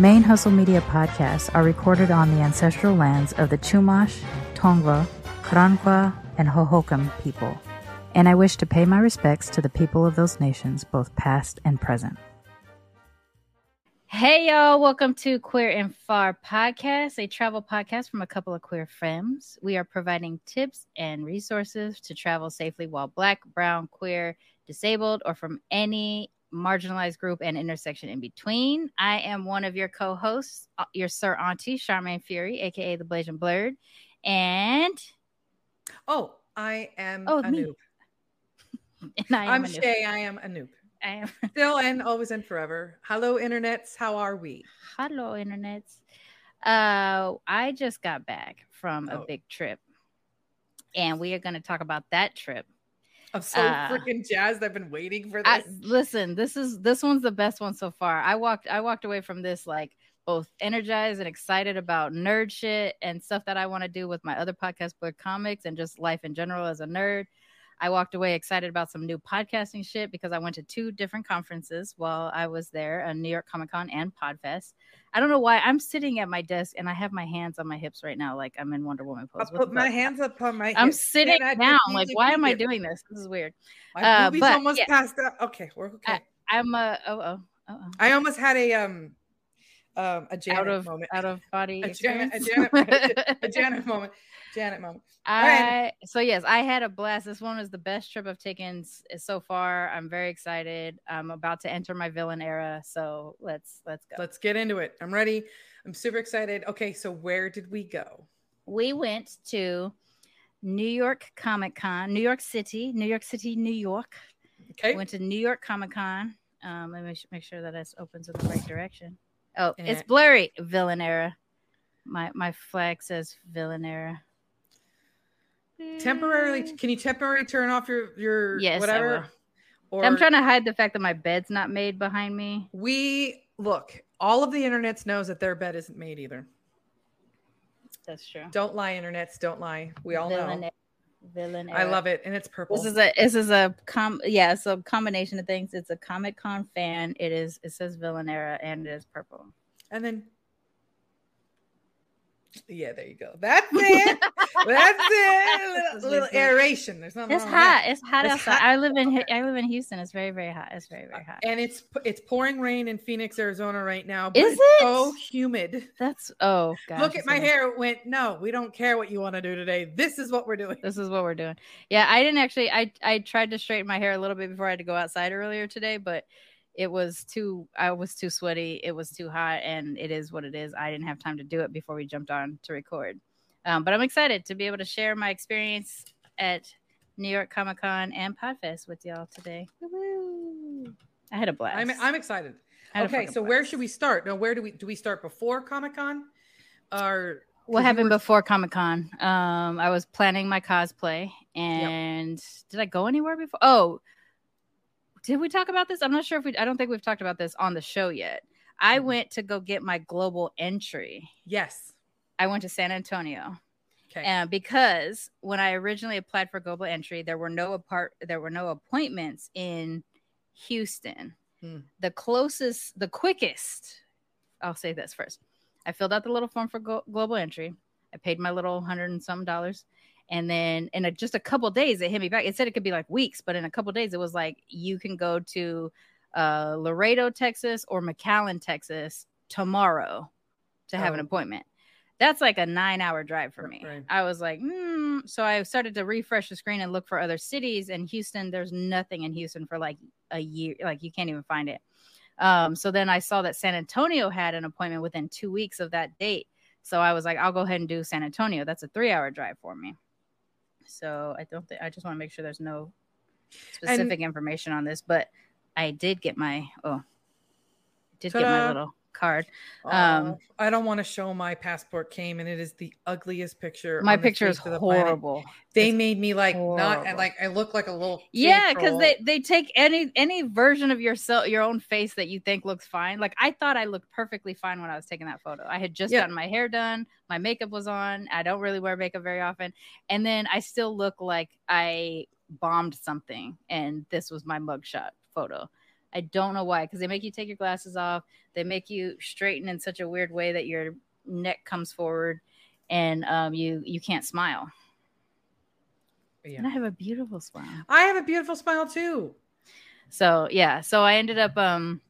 Main Hustle Media podcasts are recorded on the ancestral lands of the Chumash, Tongva, Karankawa, and Hohokam people, and I wish to pay my respects to the people of those nations, both past and present. Hey, y'all, welcome to Queer and Far podcast, a travel podcast from a couple of queer femmes. We are providing tips and resources to travel safely while Black, Brown, Queer, Disabled, or from any marginalized group and intersection in between. I am one of your co hosts, uh, your Sir Auntie, Charmaine Fury, aka the Blazing Blerd. And. Oh, I am oh, a me. noob. and I am I'm Shay. I am a noob. I am still and always and forever. Hello, internets. How are we? Hello, internets. Uh, I just got back from oh. a big trip, and we are going to talk about that trip I'm so uh, freaking jazzed. I've been waiting for this. I, listen, this is this one's the best one so far. I walked I walked away from this like both energized and excited about nerd shit and stuff that I want to do with my other podcast, Blerd Comics, and just life in general as a nerd. I walked away excited about some new podcasting shit because I went to two different conferences while I was there, a New York Comic Con and Podfest. I don't know why I'm sitting at my desk and I have my hands on my hips right now, like I'm in Wonder Woman pose. I'll put my hands up on my. I'm sitting down. Like, why am I doing this? This is weird. My uh, but, almost yeah. passed out. Okay, we're okay. I, am a. Oh oh. oh I almost had a um um, a Janet out of, moment. Out of body. a, Janet, a, Janet, a Janet moment. Janet moment. I so yes, I had a blast. This one was the best trip I've taken so far. I'm very excited. I'm about to enter my villain era, so let's let's go. Let's get into it. I'm ready. I'm super excited. Okay, so where did we go? We went to New York Comic Con, New York City, New York City, New York. Okay. went to New York Comic Con. Um, let me make sure that it opens in the right direction. Oh, and it's blurry. Villain era. My my flag says villain era. Temporarily, eh. can you temporarily turn off your your yes, whatever? Or I'm trying to hide the fact that my bed's not made behind me. We look. All of the internets knows that their bed isn't made either. That's true. Don't lie, internets. Don't lie. We all villain know. Villain. Era. I love it, and it's purple. This is a this is a com yeah, so combination of things. It's a Comic Con fan. It is it says villain era and it is purple. And then yeah, there you go. That's it. That's it. A little, little aeration. There's nothing. It's hot. It's hot it's outside. Hot. I live in I live in Houston. It's very very hot. It's very very hot. And it's it's pouring rain in Phoenix, Arizona right now. Is it so humid? That's oh god. Look at my hair. It went no. We don't care what you want to do today. This is what we're doing. This is what we're doing. Yeah, I didn't actually. I I tried to straighten my hair a little bit before I had to go outside earlier today, but it was too i was too sweaty it was too hot and it is what it is i didn't have time to do it before we jumped on to record um, but i'm excited to be able to share my experience at new york comic-con and podfest with y'all today Woo-hoo. i had a blast i'm, I'm excited okay so blast. where should we start now where do we do we start before comic-con or what happened were... before Comic Con? Um, I was planning my cosplay, and yep. did I go anywhere before? Oh, did we talk about this? I'm not sure if we. I don't think we've talked about this on the show yet. I mm-hmm. went to go get my global entry. Yes, I went to San Antonio. Okay. And because when I originally applied for global entry, there were no apart there were no appointments in Houston. Hmm. The closest, the quickest. I'll say this first. I filled out the little form for go- global entry. I paid my little hundred and some dollars. And then in a, just a couple days, it hit me back. It said it could be like weeks, but in a couple days, it was like you can go to uh, Laredo, Texas, or McAllen, Texas tomorrow to have oh. an appointment. That's like a nine hour drive for me. Right. I was like, mm. so I started to refresh the screen and look for other cities. In Houston, there's nothing in Houston for like a year. Like you can't even find it. Um, so then I saw that San Antonio had an appointment within two weeks of that date. So I was like, I'll go ahead and do San Antonio. That's a three hour drive for me. So I don't think I just want to make sure there's no specific and, information on this, but I did get my oh, did ta-da. get my uh, little card. Um, I don't want to show my passport came, and it is the ugliest picture. My picture is horrible. They it's made me like horrible. not like I look like a little yeah, because they they take any any version of yourself your own face that you think looks fine. Like I thought I looked perfectly fine when I was taking that photo. I had just yeah. gotten my hair done, my makeup was on. I don't really wear makeup very often, and then I still look like I bombed something, and this was my mugshot photo. I don't know why, because they make you take your glasses off. They make you straighten in such a weird way that your neck comes forward, and um, you you can't smile. Yeah. And I have a beautiful smile. I have a beautiful smile too. So yeah, so I ended up um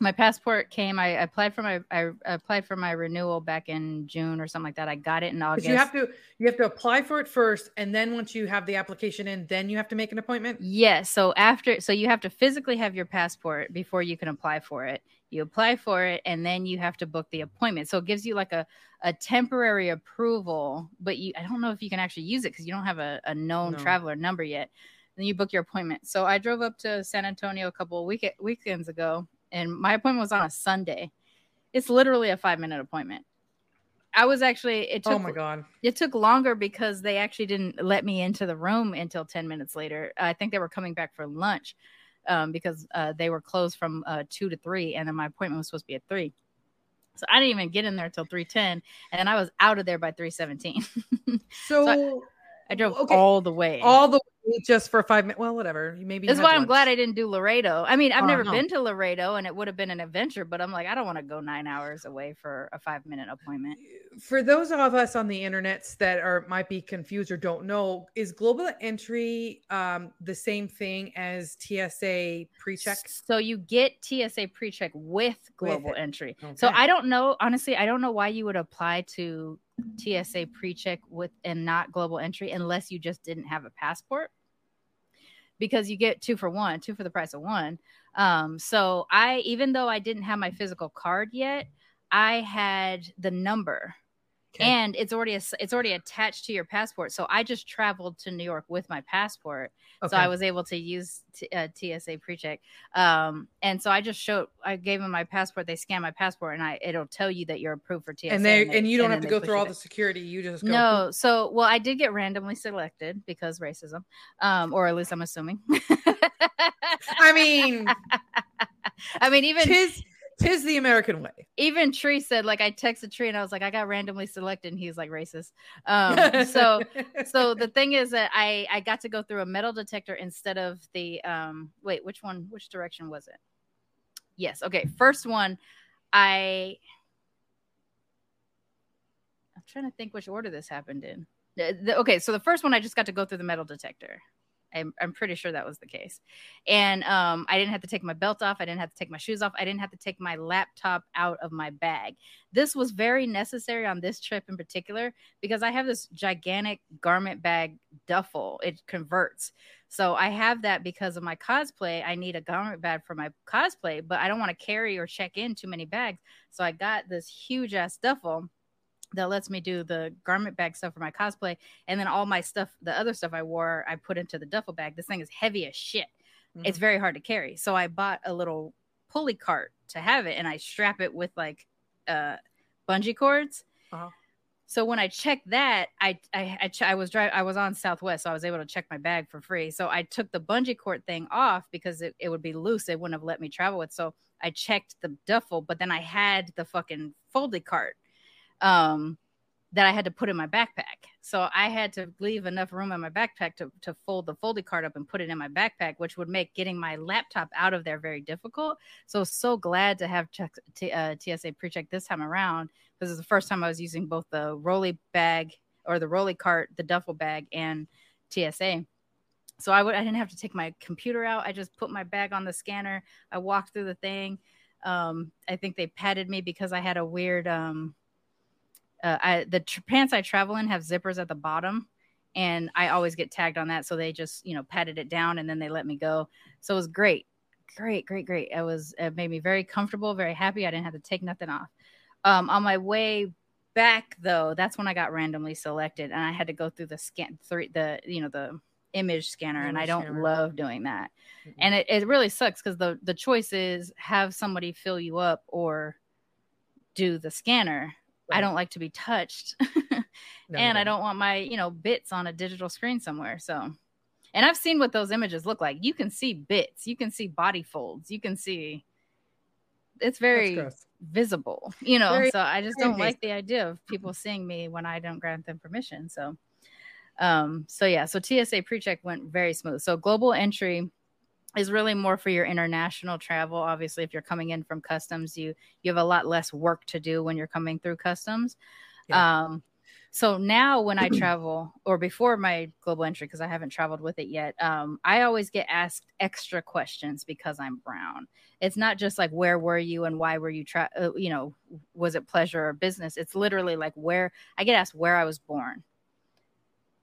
my passport came. I, applied for my I applied for my renewal back in June or something like that. I got it in August. You have to you have to apply for it first, and then once you have the application in, then you have to make an appointment. Yes. Yeah, so after, so you have to physically have your passport before you can apply for it. You apply for it, and then you have to book the appointment. So it gives you like a a temporary approval, but you I don't know if you can actually use it because you don't have a, a known no. traveler number yet. Then you book your appointment. So I drove up to San Antonio a couple of week- weekends ago and my appointment was on a Sunday. It's literally a five minute appointment. I was actually it oh took oh my god it took longer because they actually didn't let me into the room until 10 minutes later. I think they were coming back for lunch um, because uh, they were closed from uh, 2 to 3 and then my appointment was supposed to be at 3. So I didn't even get in there until 310 and then I was out of there by 317. so, so I, I, drove okay. all the way. All the just for five minutes. Well, whatever. Maybe that's why I'm glad I didn't do Laredo. I mean, I've uh, never no. been to Laredo, and it would have been an adventure. But I'm like, I don't want to go nine hours away for a five minute appointment. For those of us on the internets that are might be confused or don't know, is global entry um, the same thing as TSA pre-check? So you get TSA pre-check with global with entry. Okay. So I don't know. Honestly, I don't know why you would apply to TSA pre-check with and not global entry unless you just didn't have a passport because you get two for one, two for the price of one. Um, so I, even though I didn't have my physical card yet, I had the number. Okay. And it's already a, it's already attached to your passport. So I just traveled to New York with my passport, okay. so I was able to use t- uh, TSA PreCheck. Um, and so I just showed I gave them my passport. They scan my passport, and I it'll tell you that you're approved for TSA. And they and, they, and you don't and have to go through all the security. You just go. no. So well, I did get randomly selected because racism, um, or at least I'm assuming. I mean, I mean, even tis tis the American way. Even Tree said, like, I texted Tree and I was like, I got randomly selected, and he's like racist. Um, so, so the thing is that I I got to go through a metal detector instead of the um. Wait, which one? Which direction was it? Yes. Okay. First one, I. I'm trying to think which order this happened in. The, the, okay, so the first one I just got to go through the metal detector. I'm, I'm pretty sure that was the case. And um, I didn't have to take my belt off. I didn't have to take my shoes off. I didn't have to take my laptop out of my bag. This was very necessary on this trip in particular because I have this gigantic garment bag duffel. It converts. So I have that because of my cosplay. I need a garment bag for my cosplay, but I don't want to carry or check in too many bags. So I got this huge ass duffel that lets me do the garment bag stuff for my cosplay. And then all my stuff the other stuff i wore i put into the duffel bag. This thing is heavy as shit. Mm-hmm. it's very hard to carry. So i bought a little pulley cart to have it and i strap it with like uh bungee cords. Uh-huh. so when i checked that i i I, ch- I was driving i was on southwest so i was able to check my bag for free. So i took the bungee cord thing off because it, it would be loose. They wouldn't have let me travel with. So i checked the duffel but then i had the fucking folded cart um, that I had to put in my backpack. So I had to leave enough room in my backpack to, to fold the folded card up and put it in my backpack, which would make getting my laptop out of there very difficult. So so glad to have check, t- uh, TSA pre-check this time around because it's the first time I was using both the rolly bag or the rolly cart, the duffel bag, and TSA. So I would I didn't have to take my computer out. I just put my bag on the scanner. I walked through the thing. Um, I think they patted me because I had a weird um, uh, I, the tr- pants I travel in have zippers at the bottom, and I always get tagged on that. So they just you know patted it down and then they let me go. So it was great, great, great, great. It was it made me very comfortable, very happy. I didn't have to take nothing off. Um, on my way back though, that's when I got randomly selected, and I had to go through the scan three the you know the image scanner image and i don't scanner. love doing that mm-hmm. and it, it really sucks because the the choice is have somebody fill you up or do the scanner Right. I don't like to be touched. no, and no. I don't want my, you know, bits on a digital screen somewhere. So, and I've seen what those images look like. You can see bits, you can see body folds, you can see it's very visible, you know. Very so I just don't like the idea of people seeing me when I don't grant them permission. So, um, so yeah, so TSA pre-check went very smooth. So global entry, is really more for your international travel. Obviously, if you're coming in from customs, you you have a lot less work to do when you're coming through customs. Yeah. Um, so now when I travel, or before my global entry, because I haven't traveled with it yet, um, I always get asked extra questions because I'm brown. It's not just like where were you and why were you, tra- uh, you know, was it pleasure or business? It's literally like where I get asked where I was born.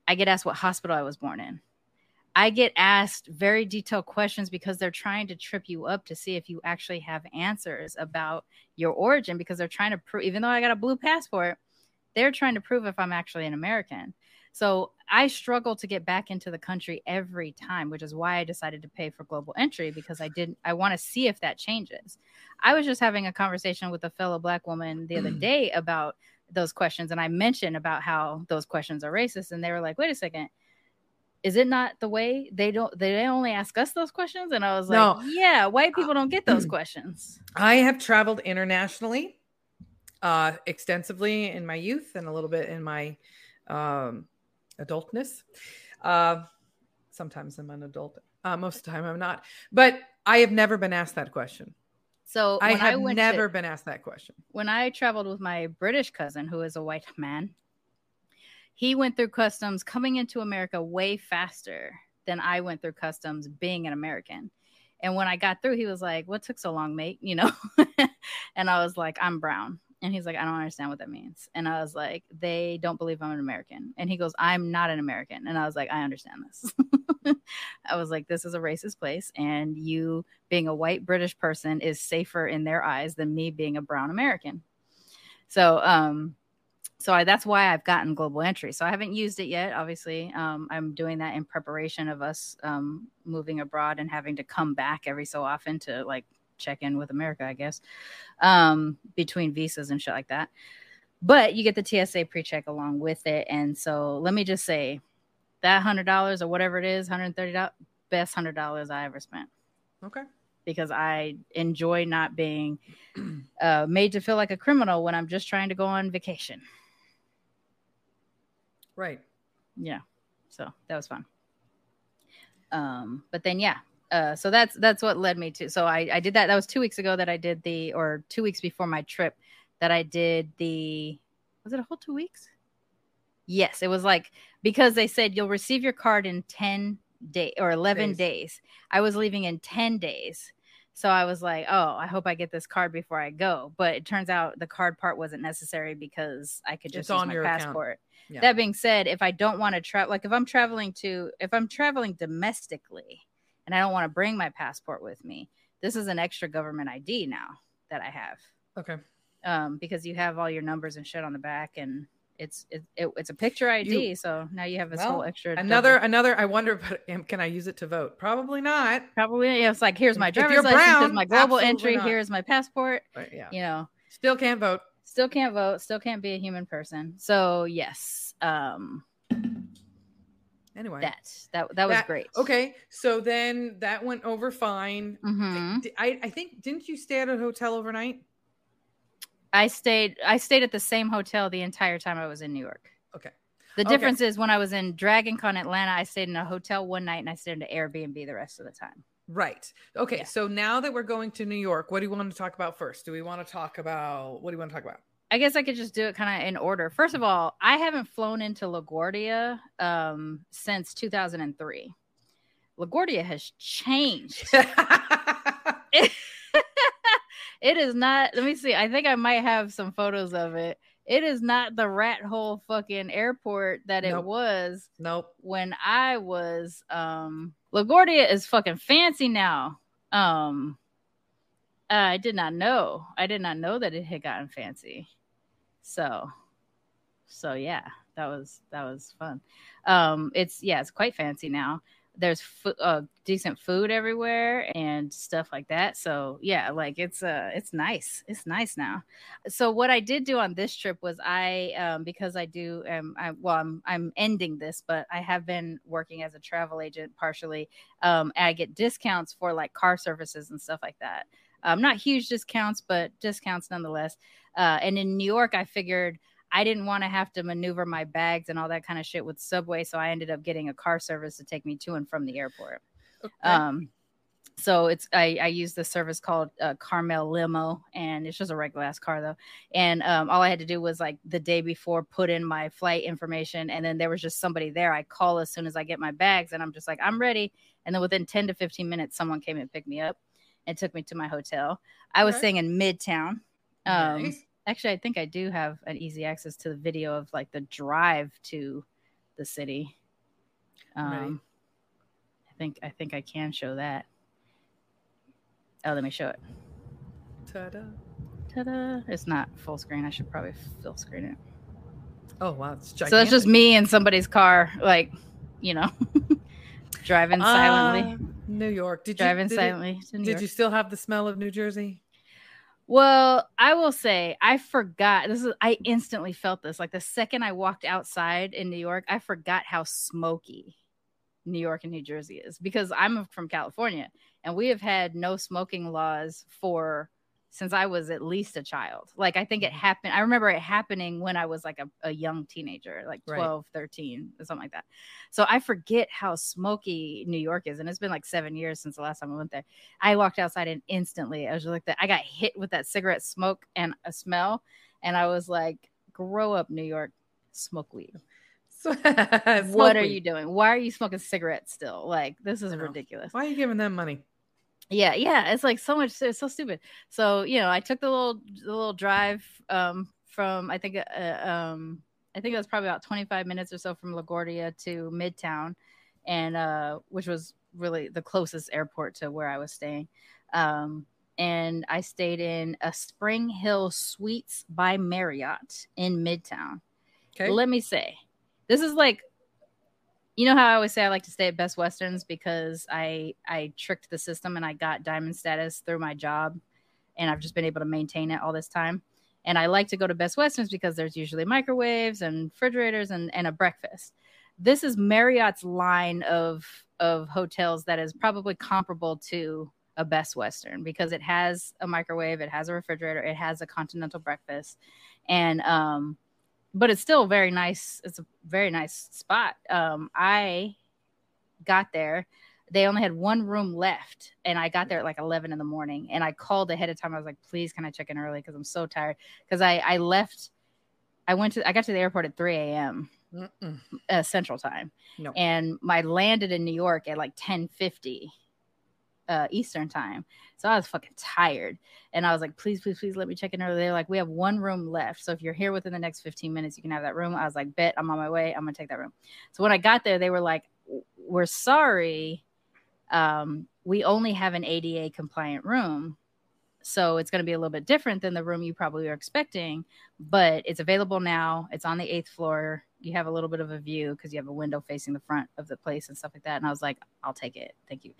I get asked what hospital I was born in. I get asked very detailed questions because they're trying to trip you up to see if you actually have answers about your origin because they're trying to prove, even though I got a blue passport, they're trying to prove if I'm actually an American. So I struggle to get back into the country every time, which is why I decided to pay for global entry because I didn't I want to see if that changes. I was just having a conversation with a fellow black woman the other mm. day about those questions and I mentioned about how those questions are racist and they were like, "Wait a second. Is it not the way they don't they only ask us those questions?" And I was like, no. "Yeah, white people don't get those questions." I have traveled internationally uh, extensively in my youth and a little bit in my um, adultness. Uh, sometimes I'm an adult. Uh, most of the time I'm not. But I have never been asked that question. So I have I never to, been asked that question. When I traveled with my British cousin, who is a white man, he went through customs coming into America way faster than I went through customs being an American. And when I got through, he was like, What took so long, mate? You know? and I was like, I'm brown. And he's like, I don't understand what that means. And I was like, they don't believe I'm an American. And he goes, I'm not an American. And I was like, I understand this. I was like, this is a racist place. And you being a white British person is safer in their eyes than me being a brown American. So, um, so I, that's why I've gotten global entry. So I haven't used it yet. Obviously, um, I'm doing that in preparation of us um, moving abroad and having to come back every so often to like check in with America, I guess, um, between visas and shit like that. But you get the TSA pre check along with it. And so let me just say that $100 or whatever it is, $130, best $100 I ever spent. Okay. Because I enjoy not being uh, made to feel like a criminal when I'm just trying to go on vacation. Right. Yeah. So that was fun. Um, but then yeah, uh, so that's that's what led me to. So I I did that. That was two weeks ago that I did the, or two weeks before my trip that I did the. Was it a whole two weeks? Yes, it was like because they said you'll receive your card in ten day or eleven days. days. I was leaving in ten days. So I was like, oh, I hope I get this card before I go. But it turns out the card part wasn't necessary because I could just it's use my passport. Yeah. That being said, if I don't want to travel, like if I'm traveling to, if I'm traveling domestically, and I don't want to bring my passport with me. This is an extra government ID now that I have. Okay. Um, because you have all your numbers and shit on the back, and it's it, it it's a picture ID. You, so now you have this well, whole extra. Another double. another. I wonder, but can I use it to vote? Probably not. Probably. Yeah, it's like here's my driver's license, brown, my global entry, not. here's my passport. Right, yeah. You know, still can't vote. Still can't vote. Still can't be a human person. So yes. Um anyway that that that was that, great okay so then that went over fine mm-hmm. I, I think didn't you stay at a hotel overnight i stayed i stayed at the same hotel the entire time i was in new york okay the difference okay. is when i was in dragon con atlanta i stayed in a hotel one night and i stayed in an airbnb the rest of the time Right. Okay. Yeah. So now that we're going to New York, what do you want to talk about first? Do we want to talk about what do you want to talk about? I guess I could just do it kind of in order. First of all, I haven't flown into LaGuardia um, since 2003. LaGuardia has changed. it, it is not. Let me see. I think I might have some photos of it. It is not the rat hole fucking airport that nope. it was. Nope. When I was um LaGuardia is fucking fancy now. Um I did not know. I did not know that it had gotten fancy. So, so yeah, that was that was fun. Um, it's yeah, it's quite fancy now. There's fo- uh, decent food everywhere and stuff like that. So yeah, like it's uh it's nice. It's nice now. So what I did do on this trip was I um because I do um I well I'm I'm ending this, but I have been working as a travel agent partially. Um, I get discounts for like car services and stuff like that. Um, not huge discounts, but discounts nonetheless. Uh, and in New York, I figured I didn't want to have to maneuver my bags and all that kind of shit with Subway, so I ended up getting a car service to take me to and from the airport. Okay. Um, so it's I, I use the service called uh, Carmel Limo, and it's just a regular ass car though. And um, all I had to do was like the day before put in my flight information, and then there was just somebody there. I call as soon as I get my bags, and I'm just like I'm ready. And then within ten to fifteen minutes, someone came and picked me up and took me to my hotel. I was staying in Midtown. Um, nice. Actually, I think I do have an easy access to the video of like the drive to the city. Um, I think I think I can show that. Oh, let me show it. Ta-da. Ta-da. It's not full screen. I should probably full screen it. Oh wow, it's gigantic. So it's just me in somebody's car, like, you know, driving uh, silently. New York. Did driving you, did silently. It, did York. you still have the smell of New Jersey? Well, I will say I forgot. This is I instantly felt this. Like the second I walked outside in New York, I forgot how smoky New York and New Jersey is because I'm from California and we have had no smoking laws for since I was at least a child. Like I think it mm-hmm. happened. I remember it happening when I was like a, a young teenager, like 12, right. 13, something like that. So I forget how smoky New York is. And it's been like seven years since the last time I went there. I walked outside and instantly I was like that. I got hit with that cigarette smoke and a smell. And I was like, grow up, New York, smoke weed. what are you doing? Why are you smoking cigarettes still? Like this is ridiculous. Why are you giving them money? Yeah, yeah, it's like so much. It's so stupid. So you know, I took the little the little drive um, from I think uh, um, I think it was probably about 25 minutes or so from LaGuardia to Midtown, and uh, which was really the closest airport to where I was staying. Um, and I stayed in a Spring Hill Suites by Marriott in Midtown. Okay. Let me say, this is like you know how I always say I like to stay at Best Westerns because I I tricked the system and I got diamond status through my job and I've just been able to maintain it all this time. And I like to go to Best Westerns because there's usually microwaves and refrigerators and, and a breakfast. This is Marriott's line of of hotels that is probably comparable to a Best Western because it has a microwave, it has a refrigerator, it has a continental breakfast, and um, but it's still very nice. It's a very nice spot. Um, I got there. They only had one room left, and I got there at like eleven in the morning. And I called ahead of time. I was like, "Please, can I check in early? Because I'm so tired." Because I I left. I went to. I got to the airport at three a.m. Uh, Central Time, no. and I landed in New York at like ten fifty uh, Eastern time. So I was fucking tired. And I was like, please, please, please let me check in early. They're like, we have one room left. So if you're here within the next 15 minutes, you can have that room. I was like, bet I'm on my way. I'm going to take that room. So when I got there, they were like, we're sorry. Um, we only have an ADA compliant room. So it's going to be a little bit different than the room you probably are expecting, but it's available now. It's on the eighth floor. You have a little bit of a view because you have a window facing the front of the place and stuff like that. And I was like, I'll take it. Thank you.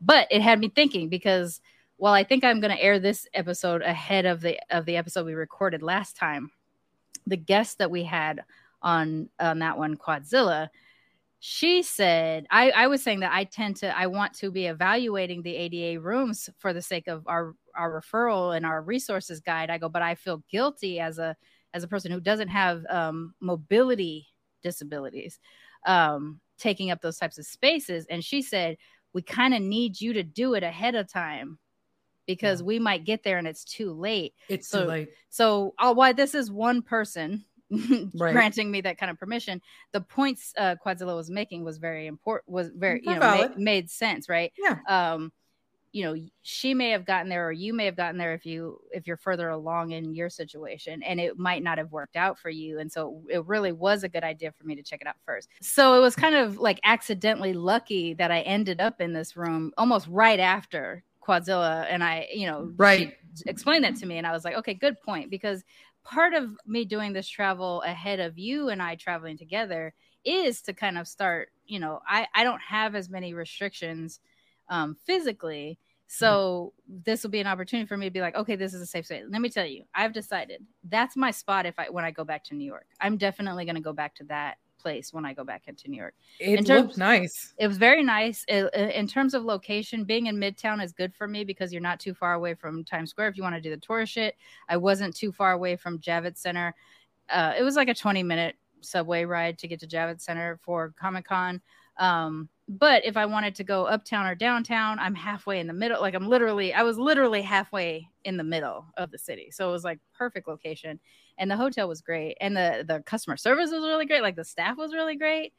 But it had me thinking because while I think I'm going to air this episode ahead of the of the episode we recorded last time, the guest that we had on on that one, Quadzilla, she said I, I was saying that i tend to i want to be evaluating the ada rooms for the sake of our our referral and our resources guide i go but i feel guilty as a as a person who doesn't have um, mobility disabilities um, taking up those types of spaces and she said we kind of need you to do it ahead of time because yeah. we might get there and it's too late it's so, too late so uh, why this is one person right. granting me that kind of permission. The points uh, Quadzilla was making was very important. Was very you know ma- made sense, right? Yeah. Um, you know, she may have gotten there, or you may have gotten there if you if you're further along in your situation, and it might not have worked out for you. And so it really was a good idea for me to check it out first. So it was kind of like accidentally lucky that I ended up in this room almost right after Quadzilla, and I, you know, right explained that to me, and I was like, okay, good point, because part of me doing this travel ahead of you and I traveling together is to kind of start, you know, I, I don't have as many restrictions um, physically. So mm-hmm. this will be an opportunity for me to be like, okay, this is a safe space. Let me tell you, I've decided that's my spot if I when I go back to New York. I'm definitely going to go back to that place when I go back into New York. It terms, looked nice. It was very nice. It, in terms of location, being in Midtown is good for me because you're not too far away from Times Square if you want to do the tourist shit. I wasn't too far away from Javits Center. Uh, it was like a 20 minute subway ride to get to Javits Center for Comic Con. Um, but if I wanted to go uptown or downtown, I'm halfway in the middle. Like I'm literally, I was literally halfway in the middle of the city. So it was like perfect location. And the hotel was great. And the the customer service was really great. Like the staff was really great.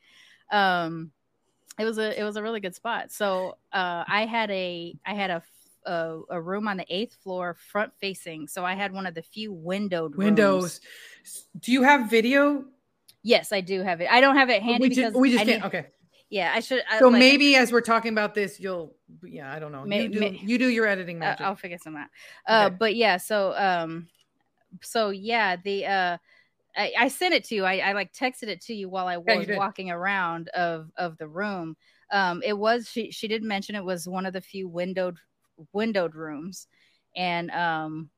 Um it was a it was a really good spot. So uh I had a I had a a, a room on the eighth floor, front facing. So I had one of the few windowed windows. Rooms. Do you have video? Yes, I do have it. I don't have it handy we because just, we just can't. okay. Yeah, I should. So like, maybe as we're talking about this, you'll. Yeah, I don't know. May, you do. May, you do your editing magic. I'll figure some out. Uh, okay. But yeah, so um, so yeah, the uh, I, I sent it to you. I, I like texted it to you while I was yeah, walking around of of the room. Um, it was she she did mention it was one of the few windowed windowed rooms, and um,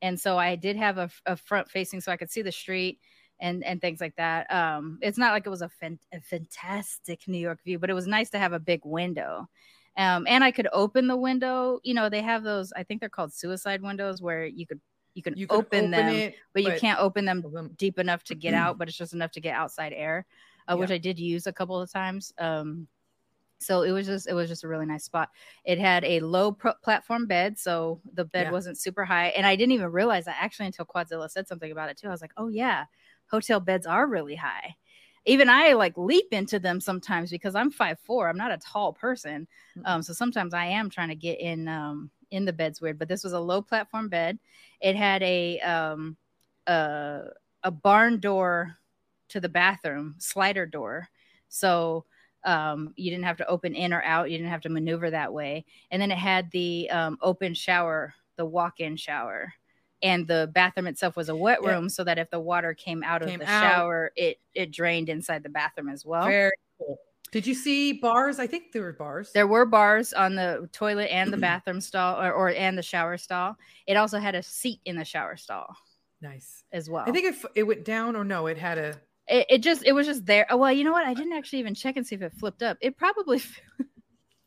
and so I did have a, a front facing so I could see the street and and things like that. Um, it's not like it was a, fan- a fantastic New York view, but it was nice to have a big window. Um, and I could open the window. You know, they have those. I think they're called suicide windows, where you could you can you open, open, them, it, but, but, you can't open them deep enough to get out. But it's just enough to get outside air, uh, yeah. which I did use a couple of times. Um, so it was just it was just a really nice spot. It had a low pro- platform bed, so the bed yeah. wasn't super high, and I didn't even realize that actually until Quadzilla said something about it too. I was like, oh yeah, hotel beds are really high. Even I like leap into them sometimes because I'm five four. I'm not a tall person, um, so sometimes I am trying to get in um, in the beds weird. But this was a low platform bed. It had a um, a, a barn door to the bathroom, slider door, so um, you didn't have to open in or out. You didn't have to maneuver that way. And then it had the um, open shower, the walk-in shower and the bathroom itself was a wet room yeah. so that if the water came out came of the out. shower it it drained inside the bathroom as well. Very cool. Did you see bars? I think there were bars. There were bars on the toilet and the bathroom stall or, or and the shower stall. It also had a seat in the shower stall nice. as well. I think if it went down or no it had a it, it just it was just there. Oh, well you know what? I didn't actually even check and see if it flipped up. It probably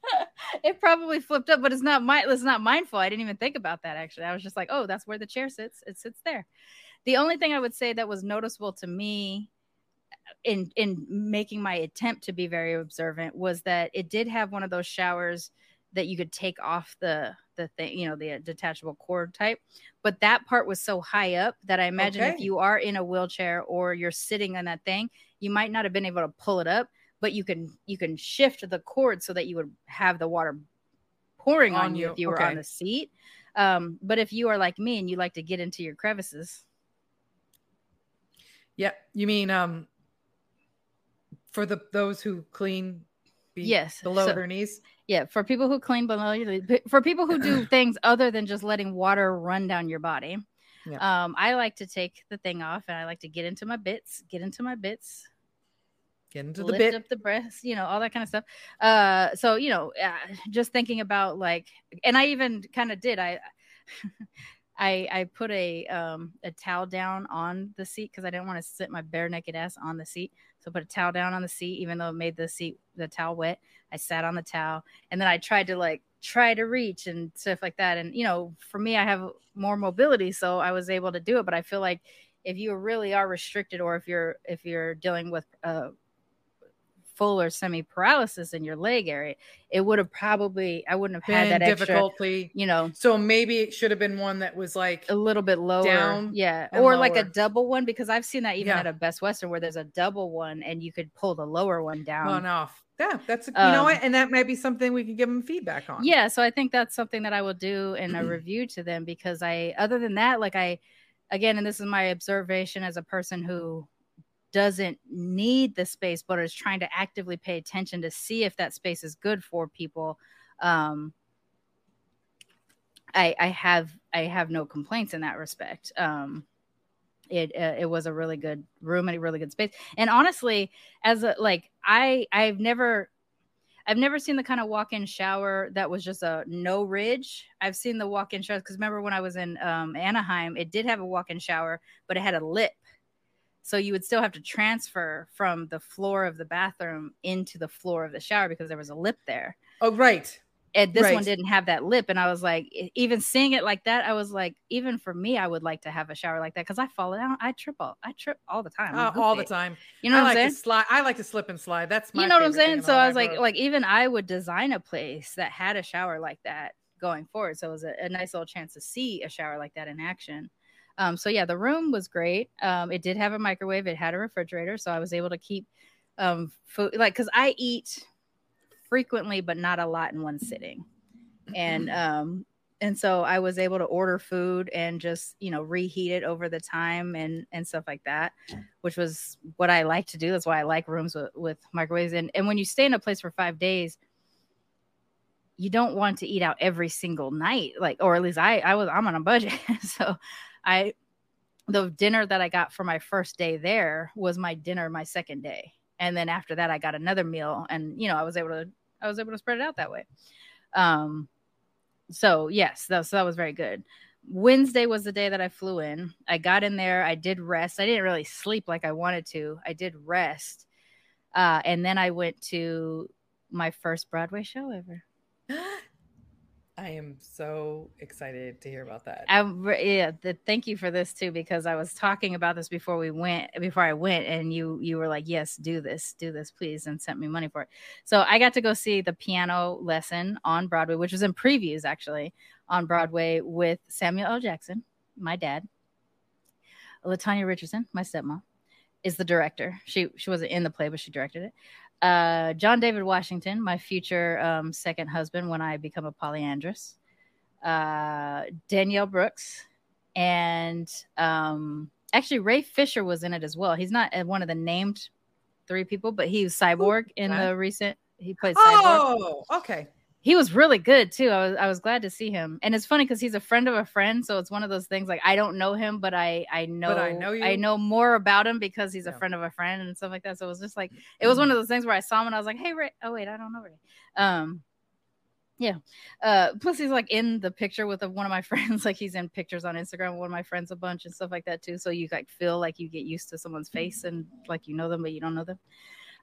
it probably flipped up, but it's not my it's not mindful. I didn't even think about that actually. I was just like, oh, that's where the chair sits. It sits there. The only thing I would say that was noticeable to me in in making my attempt to be very observant was that it did have one of those showers that you could take off the the thing, you know, the uh, detachable cord type. But that part was so high up that I imagine okay. if you are in a wheelchair or you're sitting on that thing, you might not have been able to pull it up but you can you can shift the cord so that you would have the water pouring on, on you if you were on the seat. Um, but if you are like me and you like to get into your crevices, yeah, you mean um for the those who clean yes below so, their knees. Yeah, for people who clean below for people who do things other than just letting water run down your body. Yeah. Um, I like to take the thing off and I like to get into my bits, get into my bits, get into the bit up the breast you know all that kind of stuff uh so you know uh, just thinking about like and i even kind of did i I, I put a um, a towel down on the seat because I didn't want to sit my bare naked ass on the seat. So I put a towel down on the seat, even though it made the seat the towel wet. I sat on the towel, and then I tried to like try to reach and stuff like that. And you know, for me, I have more mobility, so I was able to do it. But I feel like if you really are restricted, or if you're if you're dealing with uh, full or semi paralysis in your leg area, it would have probably I wouldn't have Been had that difficulty. Extra, you know, so maybe it should have been one that was like a little bit lower, down yeah, or lower. like a double one because I've seen that even yeah. at a Best Western where there's a double one and you could pull the lower one down. One off. Yeah, that's you um, know what, and that might be something we could give them feedback on. Yeah, so I think that's something that I will do in a review to them because I, other than that, like I, again, and this is my observation as a person who doesn't need the space but is trying to actively pay attention to see if that space is good for people um, I, I have I have no complaints in that respect. Um, it uh, it was a really good room and a really good space. And honestly, as a like I I've never I've never seen the kind of walk-in shower that was just a no ridge. I've seen the walk-in shower because remember when I was in um, Anaheim, it did have a walk-in shower, but it had a lip so you would still have to transfer from the floor of the bathroom into the floor of the shower because there was a lip there. Oh, right. and this right. one didn't have that lip. And i was like even seeing it like that i was like even for me i would like to have a shower like that because i fall down i trip all i trip all the time. Uh, all the time. You know I what like i'm saying? slide i like to slip and slide. That's my you know what i'm saying? so i was like like even i would design a place that had a shower like that going forward. So it was a, a nice little chance to see a shower like that in action um, so yeah the room was great um, it did have a microwave it had a refrigerator so i was able to keep um, food like because i eat frequently, but not a lot in one sitting. And um, and so I was able to order food and just you know reheat it over the time and and stuff like that, which was what I like to do. That's why I like rooms with, with microwaves. And and when you stay in a place for five days, you don't want to eat out every single night, like or at least I I was I'm on a budget, so I the dinner that I got for my first day there was my dinner my second day. And then after that, I got another meal, and you know, I was able to I was able to spread it out that way. Um, so yes, that, so that was very good. Wednesday was the day that I flew in. I got in there. I did rest. I didn't really sleep like I wanted to. I did rest. Uh, and then I went to my first Broadway show ever. I am so excited to hear about that. I, yeah, the, thank you for this too because I was talking about this before we went before I went and you you were like, "Yes, do this. Do this, please." and sent me money for it. So, I got to go see the piano lesson on Broadway, which was in previews actually on Broadway with Samuel L. Jackson, my dad. Latanya Richardson, my stepmom, is the director. She she wasn't in the play, but she directed it uh, John David Washington, my future um, second husband when I become a polyandrous, uh, Danielle Brooks, and um, actually Ray Fisher was in it as well. He's not uh, one of the named three people, but he was Cyborg Ooh, in the recent. He played Cyborg. Oh, okay he was really good too. I was I was glad to see him, and it's funny because he's a friend of a friend, so it's one of those things like I don't know him, but I I know but I know you. I know more about him because he's yeah. a friend of a friend and stuff like that. So it was just like it was one of those things where I saw him and I was like, hey Ray, oh wait, I don't know Ray. Um, yeah. Uh, plus he's like in the picture with a, one of my friends, like he's in pictures on Instagram with one of my friends a bunch and stuff like that too. So you like feel like you get used to someone's face and like you know them, but you don't know them.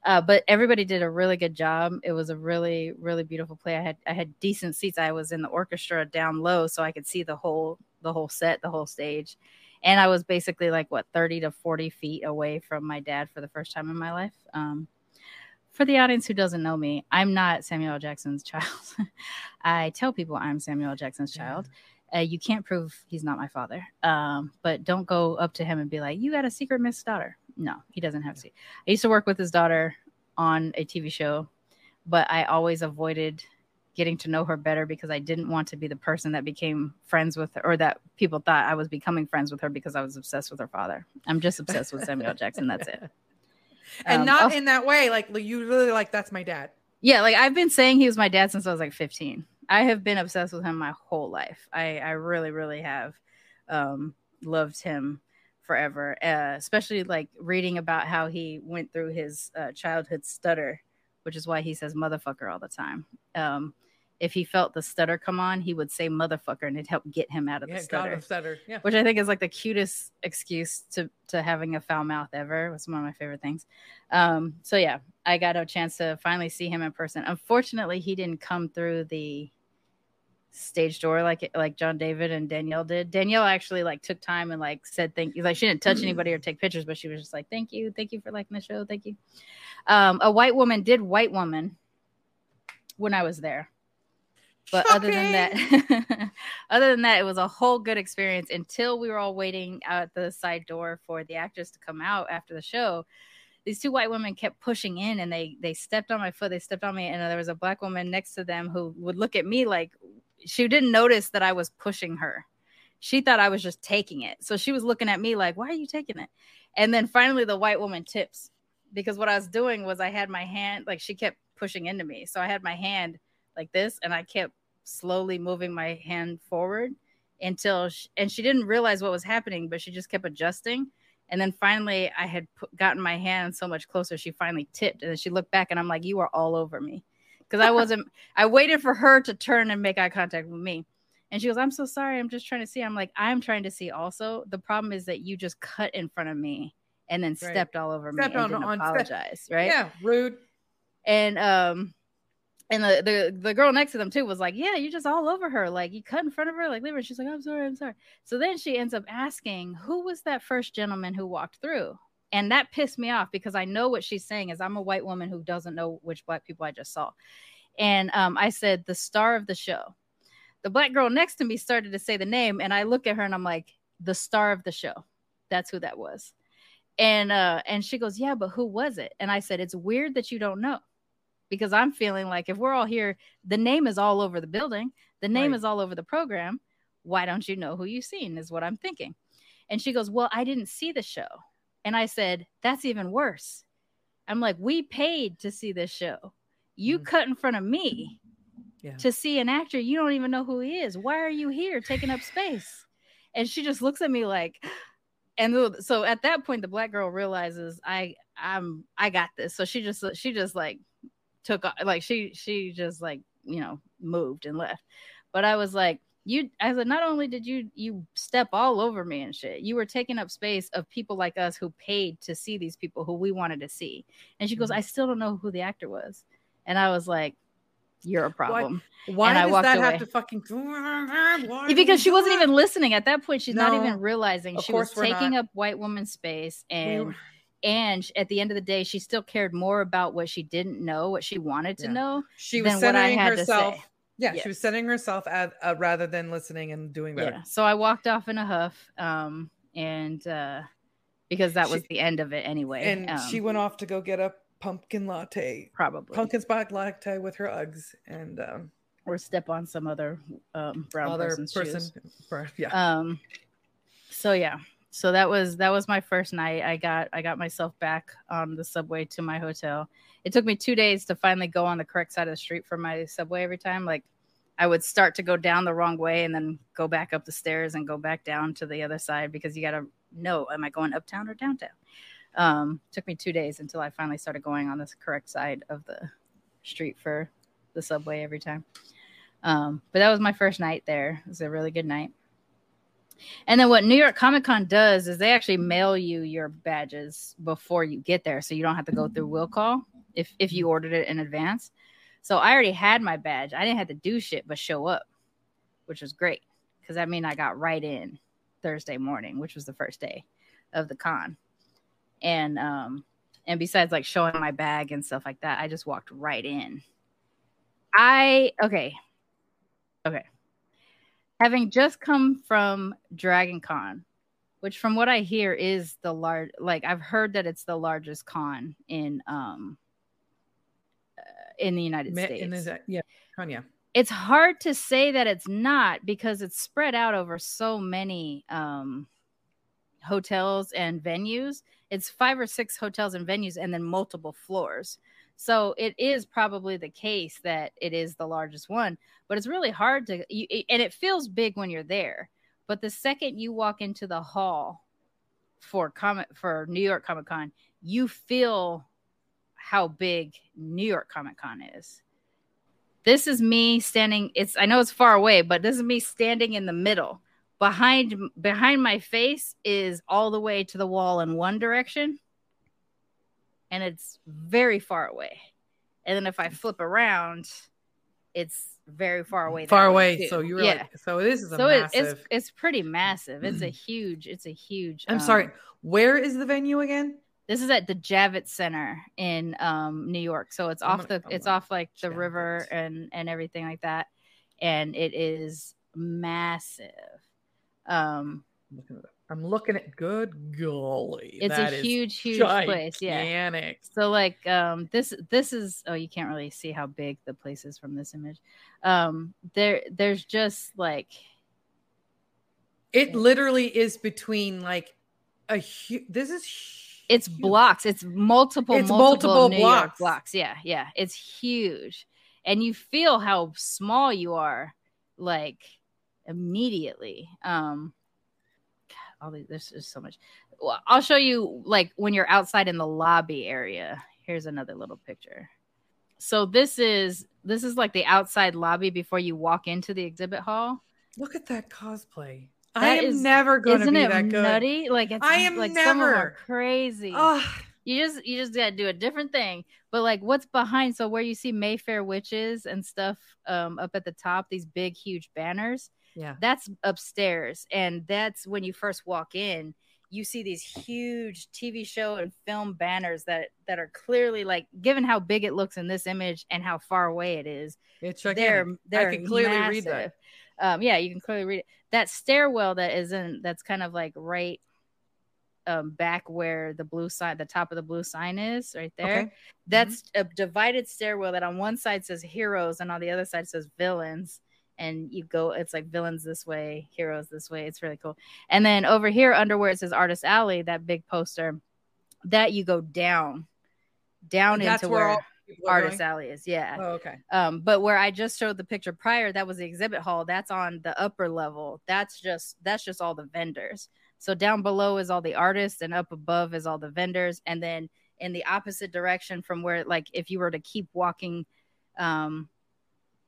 Uh, but everybody did a really good job. It was a really, really beautiful play. I had I had decent seats. I was in the orchestra down low, so I could see the whole the whole set, the whole stage. And I was basically like what 30 to 40 feet away from my dad for the first time in my life. Um, for the audience who doesn't know me, I'm not Samuel Jackson's child. I tell people I'm Samuel L. Jackson's child. Uh, you can't prove he's not my father. Um, but don't go up to him and be like, "You got a secret Miss daughter." No, he doesn't have to. I used to work with his daughter on a TV show, but I always avoided getting to know her better because I didn't want to be the person that became friends with her or that people thought I was becoming friends with her because I was obsessed with her father. I'm just obsessed with Samuel Jackson. That's it. And um, not also, in that way. Like you really like, that's my dad. Yeah. Like I've been saying he was my dad since I was like 15. I have been obsessed with him my whole life. I, I really, really have um, loved him forever, uh, especially like reading about how he went through his uh, childhood stutter, which is why he says motherfucker all the time. Um, if he felt the stutter come on, he would say motherfucker and it helped get him out of yeah, the stutter. stutter. Yeah. Which I think is like the cutest excuse to to having a foul mouth ever. It's one of my favorite things. Um, so yeah, I got a chance to finally see him in person. Unfortunately, he didn't come through the stage door like like John David and Danielle did. Danielle actually like took time and like said thank you. Like she didn't touch mm-hmm. anybody or take pictures, but she was just like, Thank you, thank you for liking the show, thank you. Um, a white woman did white woman when I was there. But okay. other than that, other than that, it was a whole good experience until we were all waiting at the side door for the actors to come out after the show these two white women kept pushing in and they they stepped on my foot they stepped on me and there was a black woman next to them who would look at me like she didn't notice that I was pushing her. She thought I was just taking it. So she was looking at me like, why are you taking it? And then finally the white woman tips because what I was doing was I had my hand, like she kept pushing into me. So I had my hand like this and I kept slowly moving my hand forward until, she, and she didn't realize what was happening, but she just kept adjusting. And then finally I had put, gotten my hand so much closer. She finally tipped and then she looked back and I'm like, you are all over me because I wasn't. I waited for her to turn and make eye contact with me. And she goes, I'm so sorry. I'm just trying to see. I'm like, I'm trying to see also. The problem is that you just cut in front of me and then right. stepped all over stepped me and on, didn't on apologize, step. right? Yeah, rude. And um and the, the the girl next to them too was like, "Yeah, you just all over her. Like you cut in front of her, like leave her." She's like, "I'm sorry, I'm sorry." So then she ends up asking, "Who was that first gentleman who walked through?" And that pissed me off because I know what she's saying is I'm a white woman who doesn't know which black people I just saw. And um, I said, "The star of the show." The black girl next to me started to say the name, and I look at her and I'm like, "The star of the show." That's who that was. And uh, and she goes, "Yeah, but who was it?" And I said, "It's weird that you don't know." because I'm feeling like if we're all here, the name is all over the building, the name right. is all over the program. Why don't you know who you've seen? Is what I'm thinking. And she goes, Well, I didn't see the show. And I said, That's even worse. I'm like, We paid to see this show. You mm-hmm. cut in front of me yeah. to see an actor you don't even know who he is. Why are you here taking up space? And she just looks at me like, and so at that point, the black girl realizes I I'm I got this. So she just she just like took like she she just like you know moved and left but i was like you i said not only did you you step all over me and shit you were taking up space of people like us who paid to see these people who we wanted to see and she goes mm-hmm. i still don't know who the actor was and i was like you're a problem. Why, why does that away. have to fucking? Why because she wasn't even listening at that point. She's no, not even realizing she was taking not. up white woman space, and we and at the end of the day she still cared more about what she didn't know what she wanted to yeah. know she was centering herself yeah yes. she was centering herself at, uh, rather than listening and doing better. Yeah. so i walked off in a huff um, and uh, because that was she, the end of it anyway and um, she went off to go get a pumpkin latte. Probably. Pumpkin spice latte with her Uggs and um, or step on some other um, brown other person's person shoes. yeah. Um so yeah. So that was that was my first night. I got i got myself back on the subway to my hotel it took me two days to finally go on the correct side of the street for my subway every time. Like i would start to go down the wrong way and then go back up the stairs and go back down to the other side because you got to know am i going uptown or downtown? Um took me two days until i finally started going on this correct side of the street for the subway every time. Um but that was my first night there. It was a really good night. And then what New York Comic Con does is they actually mail you your badges before you get there, so you don't have to go through will call if if you ordered it in advance. So I already had my badge. I didn't have to do shit but show up, which was great because that mean I got right in Thursday morning, which was the first day of the con. And um and besides like showing my bag and stuff like that, I just walked right in. I okay. Okay having just come from Dragon Con, which from what I hear is the large like I've heard that it's the largest con in um in the United Ma- States. The, yeah. It's hard to say that it's not because it's spread out over so many um hotels and venues. It's five or six hotels and venues and then multiple floors. So it is probably the case that it is the largest one, but it's really hard to, you, and it feels big when you're there. But the second you walk into the hall for comic for New York Comic Con, you feel how big New York Comic Con is. This is me standing. It's I know it's far away, but this is me standing in the middle. Behind behind my face is all the way to the wall in one direction and it's very far away. And then if I flip around, it's very far away. Far away. So you're yeah. like, so this is a so massive. It's it's pretty massive. It's a huge. It's a huge. I'm um, sorry. Where is the venue again? This is at the Javits Center in um, New York. So it's off gonna, the. it's off like the Javits. river and and everything like that, and it is massive. Um, I'm looking at good golly. It's a huge, huge place. Yeah. So like um this this is oh you can't really see how big the place is from this image. Um there there's just like it literally is between like a huge this is huge. It's blocks. It's multiple it's multiple, multiple New blocks. York blocks. Yeah, yeah. It's huge. And you feel how small you are like immediately. Um all these there's just so much well, i'll show you like when you're outside in the lobby area here's another little picture so this is this is like the outside lobby before you walk into the exhibit hall look at that cosplay I am is, never going to be that good. Isn't it nutty, like it's, I am like never crazy. Oh, you just you just gotta do a different thing. But like what's behind so where you see Mayfair witches and stuff um up at the top, these big huge banners. Yeah. That's upstairs. And that's when you first walk in, you see these huge TV show and film banners that that are clearly like given how big it looks in this image and how far away it is. It's they're they're I can clearly massive. read that. Um, yeah, you can clearly read it. That stairwell that is in that's kind of like right um, back where the blue sign, the top of the blue sign is, right there. Okay. That's mm-hmm. a divided stairwell that on one side says heroes and on the other side says villains. And you go, it's like villains this way, heroes this way. It's really cool. And then over here, under where it says Artist Alley, that big poster, that you go down, down into where, where Artist Alley is. Yeah. Oh, okay. Um, but where I just showed the picture prior, that was the exhibit hall. That's on the upper level. That's just that's just all the vendors. So down below is all the artists, and up above is all the vendors. And then in the opposite direction from where, like, if you were to keep walking, um,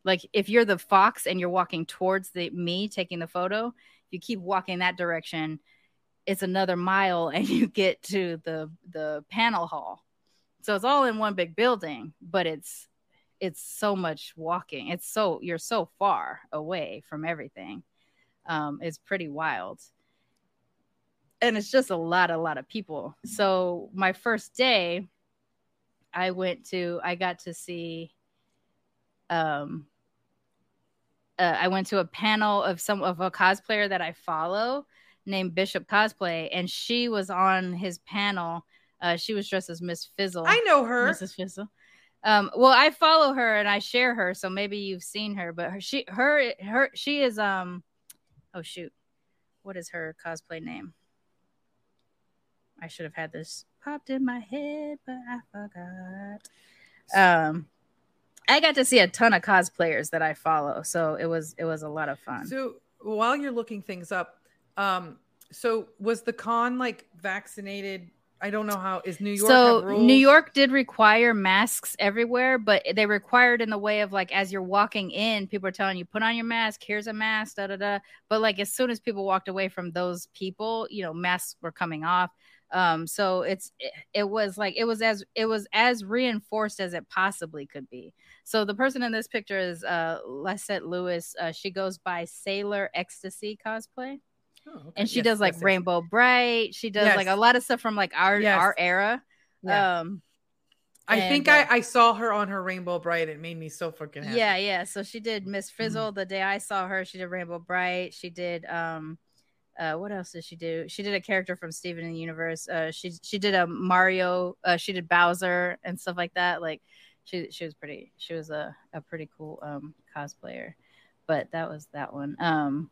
like if you're the fox and you're walking towards the me taking the photo, you keep walking that direction, it's another mile, and you get to the the panel hall. So it's all in one big building, but it's it's so much walking. It's so you're so far away from everything. Um, it's pretty wild and it's just a lot, a lot of people. So my first day, I went to, I got to see, um, uh, I went to a panel of some of a cosplayer that I follow named Bishop Cosplay, and she was on his panel. Uh, she was dressed as Miss Frizzle. I know her, Mrs. Frizzle. Um, well, I follow her and I share her, so maybe you've seen her. But her, she, her, her, she is um, oh shoot, what is her cosplay name? I should have had this popped in my head, but I forgot. Um, I got to see a ton of cosplayers that I follow, so it was it was a lot of fun. So while you're looking things up, um, so was the con like vaccinated I don't know how is New York. So New York did require masks everywhere, but they required in the way of like as you're walking in, people are telling you put on your mask. Here's a mask, da da da. But like as soon as people walked away from those people, you know, masks were coming off. Um, so it's it, it was like it was as it was as reinforced as it possibly could be. So the person in this picture is uh Lisette Lewis. Uh, she goes by Sailor Ecstasy cosplay. Oh, okay. And she yes, does like yes, Rainbow yes. Brite. She does like a lot of stuff from like our our era. Yeah. Um I and, think I, uh, I saw her on her Rainbow Brite. It made me so freaking happy. Yeah, yeah. So she did Miss mm-hmm. Frizzle mm-hmm. the day I saw her. She did Rainbow Brite. She did um uh, what else did she do? She did a character from Steven in the Universe. Uh, she she did a Mario. Uh, she did Bowser and stuff like that. Like she she was pretty. She was a a pretty cool um cosplayer. But that was that one. Um,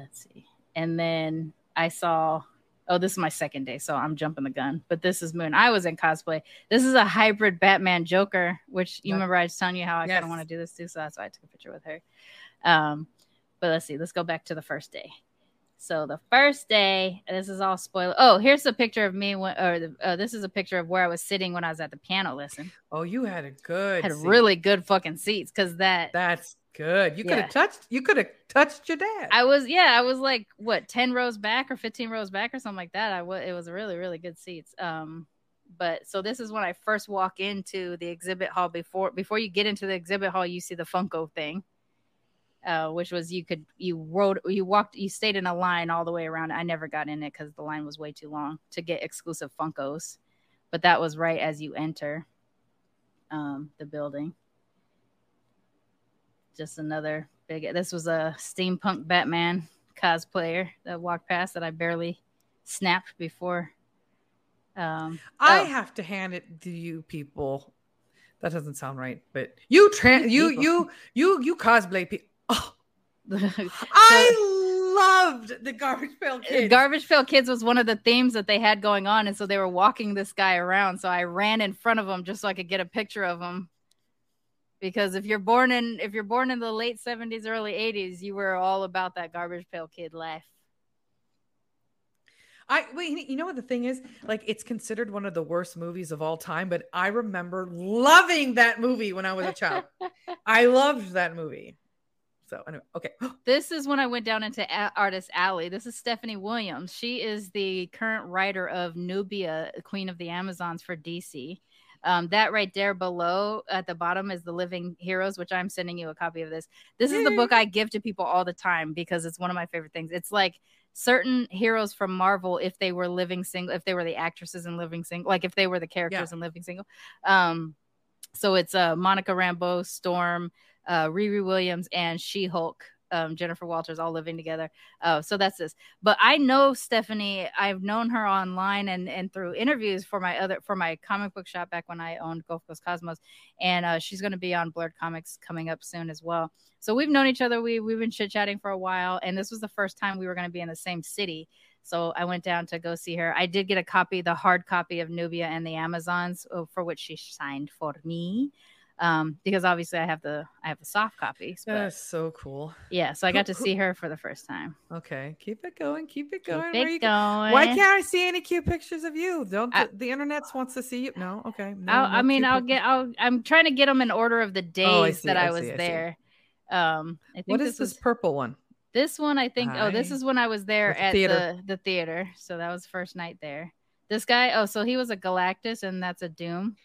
let's see. And then I saw. Oh, this is my second day, so I'm jumping the gun. But this is Moon. I was in cosplay. This is a hybrid Batman Joker, which you yep. remember I was telling you how I yes. kind of want to do this too. So that's why I took a picture with her. Um, but let's see. Let's go back to the first day. So the first day, this is all spoiler. Oh, here's a picture of me when, or the, uh, this is a picture of where I was sitting when I was at the piano lesson. Oh, you had a good, had seat. really good fucking seats because that. That's good. You could have touched. You could have touched your dad. I was, yeah, I was like what ten rows back or fifteen rows back or something like that. I was. It was really, really good seats. Um, but so this is when I first walk into the exhibit hall. Before before you get into the exhibit hall, you see the Funko thing uh, which was you could you rode you walked you stayed in a line all the way around. I never got in it because the line was way too long to get exclusive Funkos, but that was right as you enter um, the building. Just another big. This was a steampunk Batman cosplayer that walked past that I barely snapped before. Um, I oh. have to hand it to you people. That doesn't sound right, but you trans you you you you cosplay people. Oh, I loved the Garbage Pail Kids. Garbage Pail Kids was one of the themes that they had going on, and so they were walking this guy around. So I ran in front of him just so I could get a picture of him. Because if you're born in if you're born in the late seventies, early eighties, you were all about that Garbage Pail Kid life. I wait, you know what the thing is? Like it's considered one of the worst movies of all time, but I remember loving that movie when I was a child. I loved that movie. So anyway, okay. this is when I went down into a- Artist Alley. This is Stephanie Williams. She is the current writer of Nubia, Queen of the Amazons for DC. Um, that right there below at the bottom is the Living Heroes, which I'm sending you a copy of this. This is the book I give to people all the time because it's one of my favorite things. It's like certain heroes from Marvel if they were living single, if they were the actresses in Living Single, like if they were the characters yeah. in Living Single. Um, so it's uh, Monica Rambeau, Storm, uh, Riri Williams, and She Hulk. Um, Jennifer Walters all living together. Uh, so that's this. But I know Stephanie. I've known her online and and through interviews for my other for my comic book shop back when I owned Gulf Coast Cosmos, and uh, she's going to be on Blerd Comics coming up soon as well. So we've known each other. We we've been chit chatting for a while, and this was the first time we were going to be in the same city. So I went down to go see her. I did get a copy, the hard copy of Nubia and the Amazons, uh, for which she signed for me um, because obviously I have the I have the soft copies. But, That's so cool. Yeah, so I got to see her for the first time. Okay, keep it going, keep it going. Keep it going. Why can't I see any cute pictures of you? Don't I, the internet wants to see you? No, okay. No, I mean, I'll get. I'll. I'm trying to get them in order of the days oh, that I, I was see, there. Um, I think what is this, this purple one? This one, I think. Hi. Oh, this is when I was there at theater. the the theater. So that was first night there. This guy. Oh, so he was a Galactus, and that's a Doom.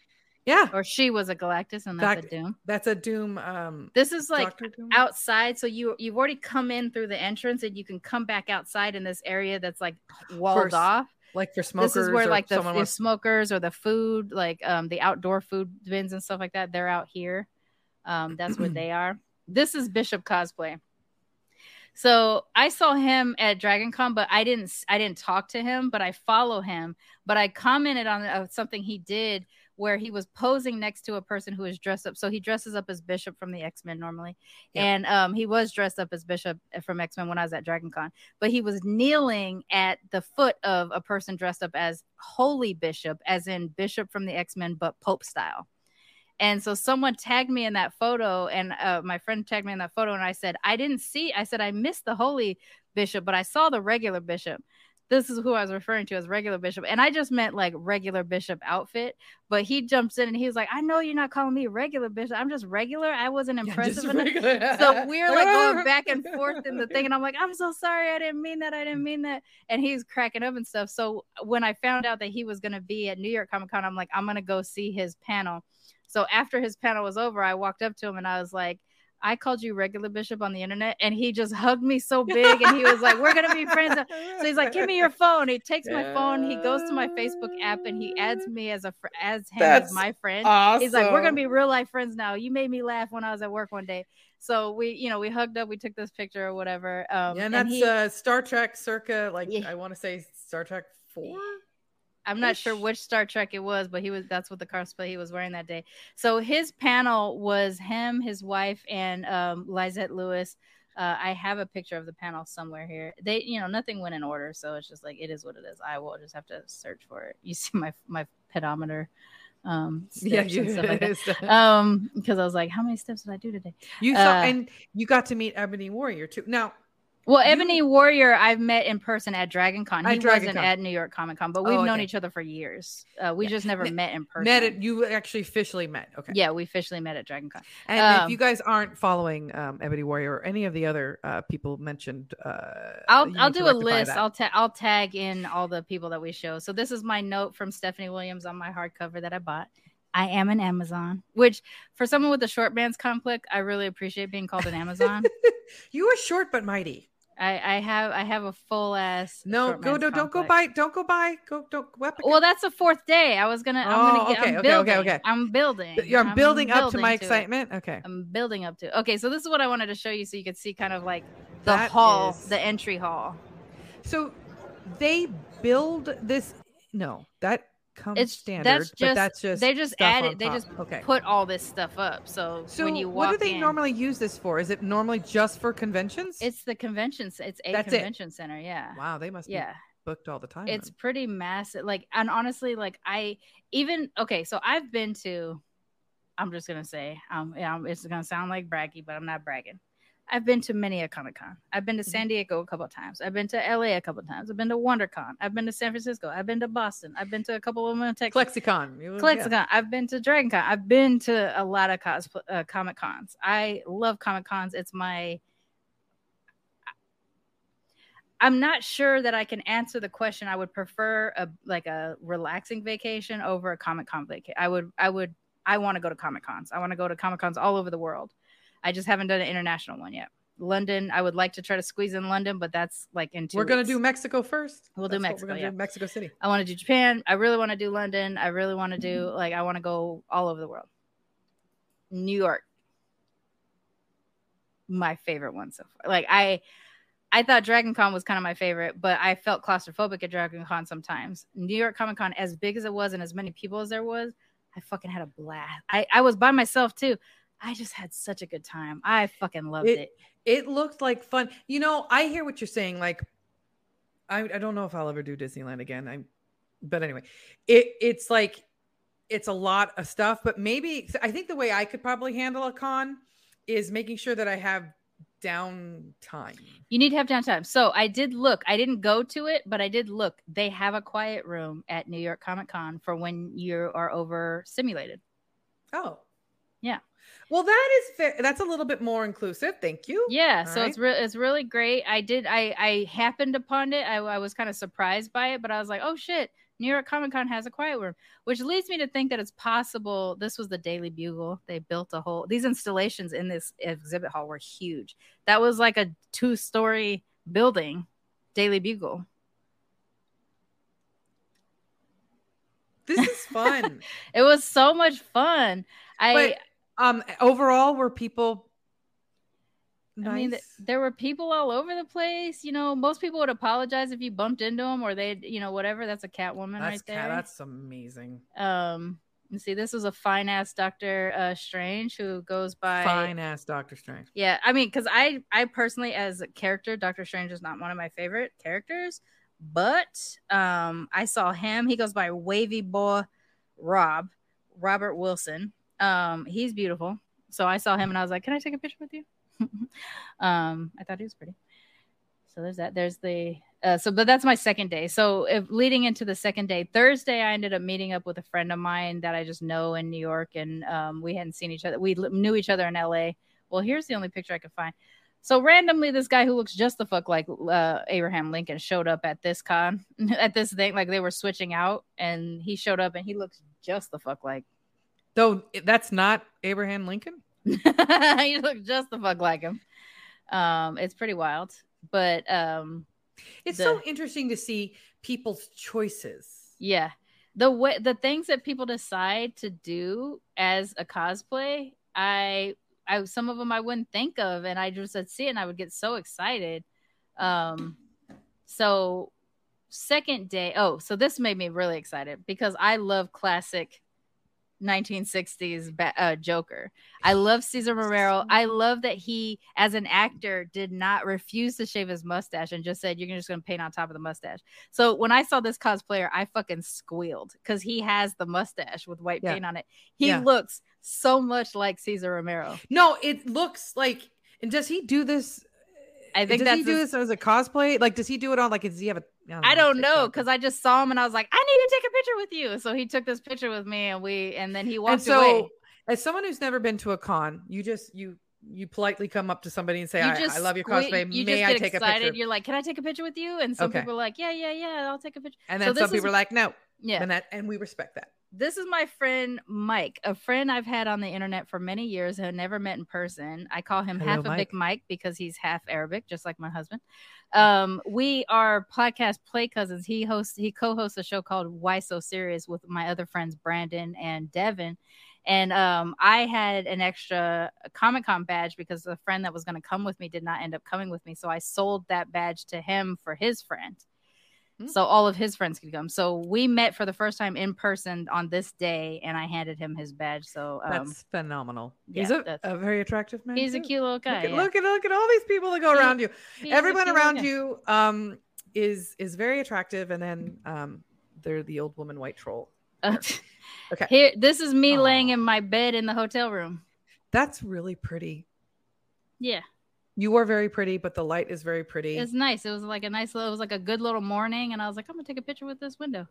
Yeah. Or she was a Galactus and that's that, a Doom. That's a Doom. Um this is like outside. So you you've already come in through the entrance and you can come back outside in this area that's like walled for, off. Like for smokers. This is where like the, the smokers or the food, like um the outdoor food bins and stuff like that, they're out here. Um, that's where they are. This is Bishop cosplay. So I saw him at Dragon Con, but I didn't I didn't talk to him, but I follow him. But I commented on uh, something he did where he was posing next to a person who was dressed up. So he dresses up as Bishop from the X Men normally, and um, he was dressed up as Bishop from X Men when I was at Dragon Con. But he was kneeling at the foot of a person dressed up as Holy Bishop, as in Bishop from the X Men, but Pope style. And so someone tagged me in that photo, and uh, my friend tagged me in that photo, and I said, I didn't see, I said, I missed the holy bishop, but I saw the regular bishop this is who I was referring to as regular bishop. And I just meant like regular bishop outfit. But he jumps in and he's like, I know you're not calling me regular bishop. I'm just regular. I wasn't impressive enough. so we're like going back and forth in the thing. And I'm like, I'm so sorry. I didn't mean that. I didn't mean that. And he's cracking up and stuff. So when I found out that he was going to be at New York Comic Con, I'm like, I'm going to go see his panel. So after his panel was over, I walked up to him and I was like, I called you regular bishop on the internet, and he just hugged me so big, and he was like, "We're gonna be friends." So he's like, "Give me your phone." He takes my phone, he goes to my Facebook app, and he adds me as a fr- as him That's as my friend. Awesome. He's like, "We're gonna be real life friends now." You made me laugh when I was at work one day. So we, you know, we hugged up, we took this picture or whatever. Um, yeah, and that's and he, uh, Star Trek circa, like yeah. I want to say Star Trek four. I'm not sure which Star Trek it was, but he was that's what the cosplay he was wearing that day. So his panel was him, his wife, and um, Lizette Lewis. Uh, I have a picture of the panel somewhere here. They, you know, nothing went in order, so it's just like it is what it is. I will just have to search for it. You see my my pedometer um yeah you, like um because i was like how many steps did i do today you saw uh, and you got to meet ebony warrior too now well, Ebony Warrior, I've met in person at Dragon Con. He Dragon wasn't Con. at New York Comic Con, but we've oh, okay. known each other for years. Uh, we yeah. just never met in person. Met it. You actually officially met. Okay. Yeah, we officially met at Dragon Con. And um, if you guys aren't following um, Ebony Warrior or any of the other uh, people mentioned, uh, I'll I'll do a list. That. I'll ta- I'll tag in all the people that we show. So this is my note from Stephanie Williams on my hardcover that I bought. I am an Amazon, which for someone with a short man's complex, I really appreciate being called an Amazon. you are short but mighty. I, I have I have a full ass. No, go no, don't go buy. Don't go buy. Go don't go up. Well, that's the fourth day. I was gonna. I'm gonna oh, get. Okay, I'm okay, building. okay, okay. I'm building. You're I'm building, up to my excitement. It. Okay. I'm building up to. Okay, so this is what I wanted to show you, so you could see kind of like the that hall, is... the entry hall. So they build this. No, that comes it's, standard. That's just, that's just they just added. They just okay. put all this stuff up. So, so when you walk what do they in, normally use this for? Is it normally just for conventions? It's the conventions. It's a that's convention it. center. Yeah. Wow, they must yeah. booked all the time. It's then. pretty massive. Like, and honestly, like I even okay. So I've been to. I'm just gonna say, um, yeah, it's gonna sound like braggy, but I'm not bragging. I've been to many a Comic Con. I've been to mm-hmm. San Diego a couple of times. I've been to LA a couple of times. I've been to WonderCon. I've been to San Francisco. I've been to Boston. I've been to a couple of them in Texas. ClexaCon. ClexaCon. Yeah. I've been to DragonCon. I've been to a lot of cos- uh, Comic Cons. I love Comic Cons. It's my I'm not sure that I can answer the question. I would prefer a like a relaxing vacation over a Comic Con vacation. I would I would I want to go to Comic Cons. I want to go to Comic Cons all over the world. I just haven't done an international one yet. London, I would like to try to squeeze in London, but that's like in two. We're gonna do Mexico first. We'll that's do Mexico. We're gonna yeah. do Mexico City. I want to do Japan. I really want to do London. I really want to do like I want to go all over the world. New York, my favorite one so far. Like I, I thought Dragon Con was kind of my favorite, but I felt claustrophobic at Dragon Con sometimes. New York Comic Con, as big as it was and as many people as there was, I fucking had a blast. I, I was by myself too. I just had such a good time. I fucking loved it. It, it looked like fun. You know, I hear what you're saying. Like, I, I don't know if I'll ever do Disneyland again. I, but anyway, it it's like it's a lot of stuff. But maybe I think the way I could probably handle a con is making sure that I have downtime. You need to have downtime. So I did look. I didn't go to it, but I did look. They have a quiet room at New York Comic Con for when you are over simulated. Oh. Yeah. Well, that is fair. That's a little bit more inclusive. Thank you. Yeah, All so right. it's re- it's really great. I did. I I happened upon it. I, I was kind of surprised by it, but I was like, oh shit, New York Comic Con has a quiet room, which leads me to think that it's possible. This was the Daily Bugle. They built a whole, these installations in this exhibit hall were huge. That was like a two story building, Daily Bugle. This is fun. it was so much fun. I, but, um, overall, were people Nice. I mean, th- there were people all over the place. You know, most people would apologize if you bumped into them or they, you know, whatever. That's a Catwoman that's right there. Cat, that's amazing. Um, you see, this was a fine ass Doctor uh, Strange who goes by fine ass Doctor Strange. Yeah, I mean, because I, I personally, as a character, Doctor Strange is not one of my favorite characters, but um, I saw him. He goes by Wavy Boy Rob Robert Wilson. Um, he's beautiful. So I saw him and I was like, "Can I take a picture with you?" um, I thought he was pretty. So there's that. There's the uh, so, but that's my second day. So if leading into the second day, Thursday, I ended up meeting up with a friend of mine that I just know in New York, and um, we hadn't seen each other. We knew each other in LA. Well, here's the only picture I could find. So randomly, this guy who looks just the fuck like uh, Abraham Lincoln showed up at this con, at this thing. Like they were switching out, and he showed up, and he looks just the fuck like. Though that's not Abraham Lincoln. you look just the fuck like him. Um, it's pretty wild, but um, it's the, so interesting to see people's choices. Yeah, the way the things that people decide to do as a cosplay, I, I some of them I wouldn't think of, and I just would see it and I would get so excited. Um, so second day, oh, so this made me really excited because I love classic 1960s uh, Joker. I love Cesar Romero. I love that he, as an actor, did not refuse to shave his mustache and just said, "You're just going to paint on top of the mustache." So when I saw this cosplayer, I fucking squealed because he has the mustache with white yeah. paint on it. He yeah. looks so much like Cesar Romero. No, it looks like. And does he do this? I think does he do this as a cosplay? Like, does he do it on like? Does he have a I don't know because I just saw him and I was like, I need to take a picture with you. So he took this picture with me and we and then he walked and so, away. As someone who's never been to a con, you just you you politely come up to somebody and say, I, I, love your cosplay. You May I take excited. a picture? You're like, Can I take a picture with you? And some okay. people are like, Yeah, yeah, yeah, I'll take a picture. And then so some people is, are like, No. Yeah. And that and we respect that this is my friend Mike, a friend I've had on the internet for many years who never met in person. I call him Hello, half a big Mike because he's half Arabic, just like my husband. Um, we are podcast play cousins. He hosts, he co-hosts a show called Why So Serious with my other friends Brandon and Devin. And um, I had an extra Comic Con badge because the friend that was going to come with me did not end up coming with me. So I sold that badge to him for his friend. Mm-hmm. So all of his friends could come. So we met for the first time in person on this day, and I handed him his badge. So um, that's phenomenal. Yeah, he's a, a, very attractive man. He's too. a cute little guy. Look at, yeah. look at, look at all these people that go he, around you. Everyone around you um, is is very attractive, and then um, they're the old woman white troll. okay. Here, this is me Aww. laying in my bed in the hotel room. That's really pretty. Yeah. You are very pretty, but the light is very pretty. It's nice. It was like a nice little, it was like a good little morning. And I was like, I'm going to take a picture with this window.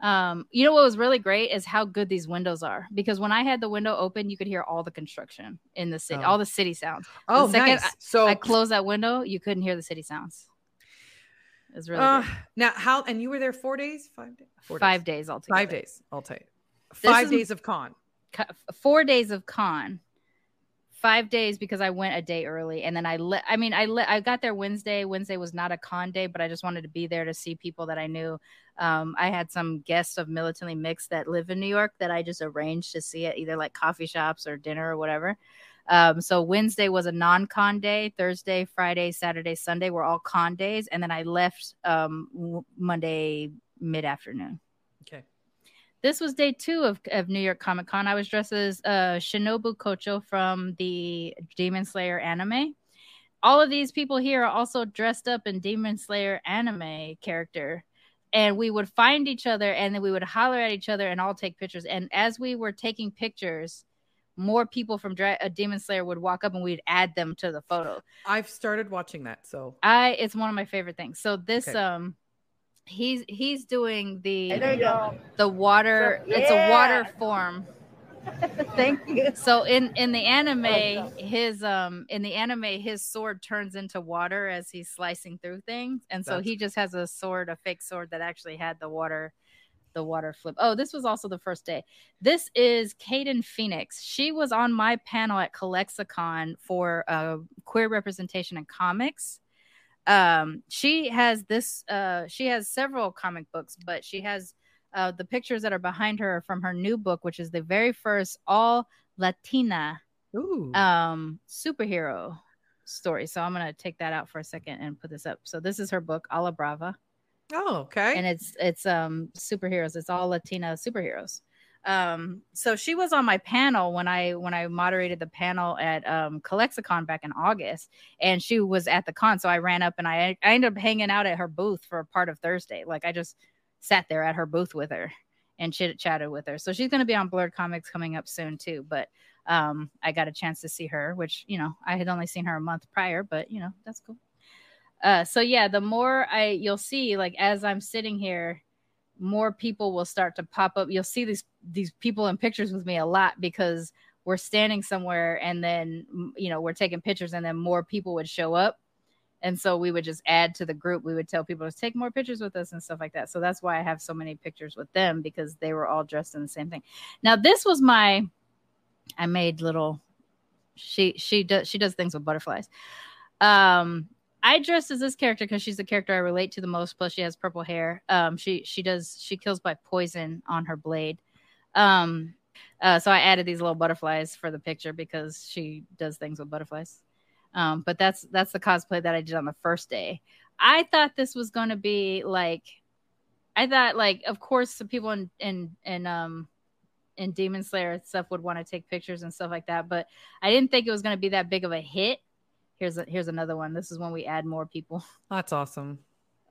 Um, you know what was really great is how good these windows are because when I had the window open, you could hear all the construction in the city, oh. all the city sounds. Oh, the nice. So I closed that window, you couldn't hear the city sounds. was really uh, now how and you were there four days, five days, four five days, days altogether. Five days. I'll tell you. Five days of con. Four days of con. Five days because I went a day early, and then I let. I mean, I let. I got there Wednesday. Wednesday was not a con day, but I just wanted to be there to see people that I knew. Um, I had some guests of Militantly Mixed that live in New York that I just arranged to see at either like coffee shops or dinner or whatever. Um, so Wednesday was a non-con day. Thursday, Friday, Saturday, Sunday were all con days, and then I left um, Monday mid afternoon. Okay. This was day two of, of New York Comic Con. I was dressed as uh, Shinobu Kocho from the Demon Slayer anime. All of these people here are also dressed up in Demon Slayer anime character and we would find each other and then we would holler at each other and all take pictures and as we were taking pictures more people from Dra- a Demon Slayer would walk up and we'd add them to the photo. I've started watching that, so I it's one of my favorite things. So this okay. um he's he's doing the the water so, yeah. it's a water form. Thank you. So in in the anime, his um in the anime his sword turns into water as he's slicing through things, and so That's... he just has a sword, a fake sword that actually had the water the water flip. Oh, this was also the first day. This is Kaden Phoenix. She was on my panel at ClexaCon for uh, queer representation in comics. Um, she has this. Uh, she has several comic books, but she has uh, the pictures that are behind her from her new book, which is the very first all Latina Ooh. um, superhero story. So I'm gonna take that out for a second and put this up. So this is her book, Alabrava. Oh, okay. And it's it's um superheroes. It's all Latina superheroes. Um, so she was on my panel when I when I moderated the panel at um ClexaCon back in August, and she was at the con. So I ran up and I I ended up hanging out at her booth for a part of Thursday. Like I just sat there at her booth with her and chit chatted with her. So she's going to be on Blerd Comics coming up soon too. But um, I got a chance to see her, which you know I had only seen her a month prior, but you know that's cool. Uh, so yeah, the more I you'll see, like as I'm sitting here, more people will start to pop up. You'll see these these people in pictures with me a lot because we're standing somewhere and then you know we're taking pictures and then more people would show up. And so we would just add to the group. We would tell people to take more pictures with us and stuff like that. So that's why i have so many pictures with them because they were all dressed in the same thing. Now this was my i made little she she does she does things with butterflies. Um I dressed as this character because she's the character I relate to the most. Plus, she has purple hair. Um, she she does she kills by poison on her blade. Um, uh, so I added these little butterflies for the picture because she does things with butterflies. Um, but that's that's the cosplay that I did on the first day. I thought this was going to be like, I thought like, of course, the people in in in um in Demon Slayer stuff would want to take pictures and stuff like that, but I didn't think it was going to be that big of a hit here's a, here's another one. This is when we add more people. That's awesome.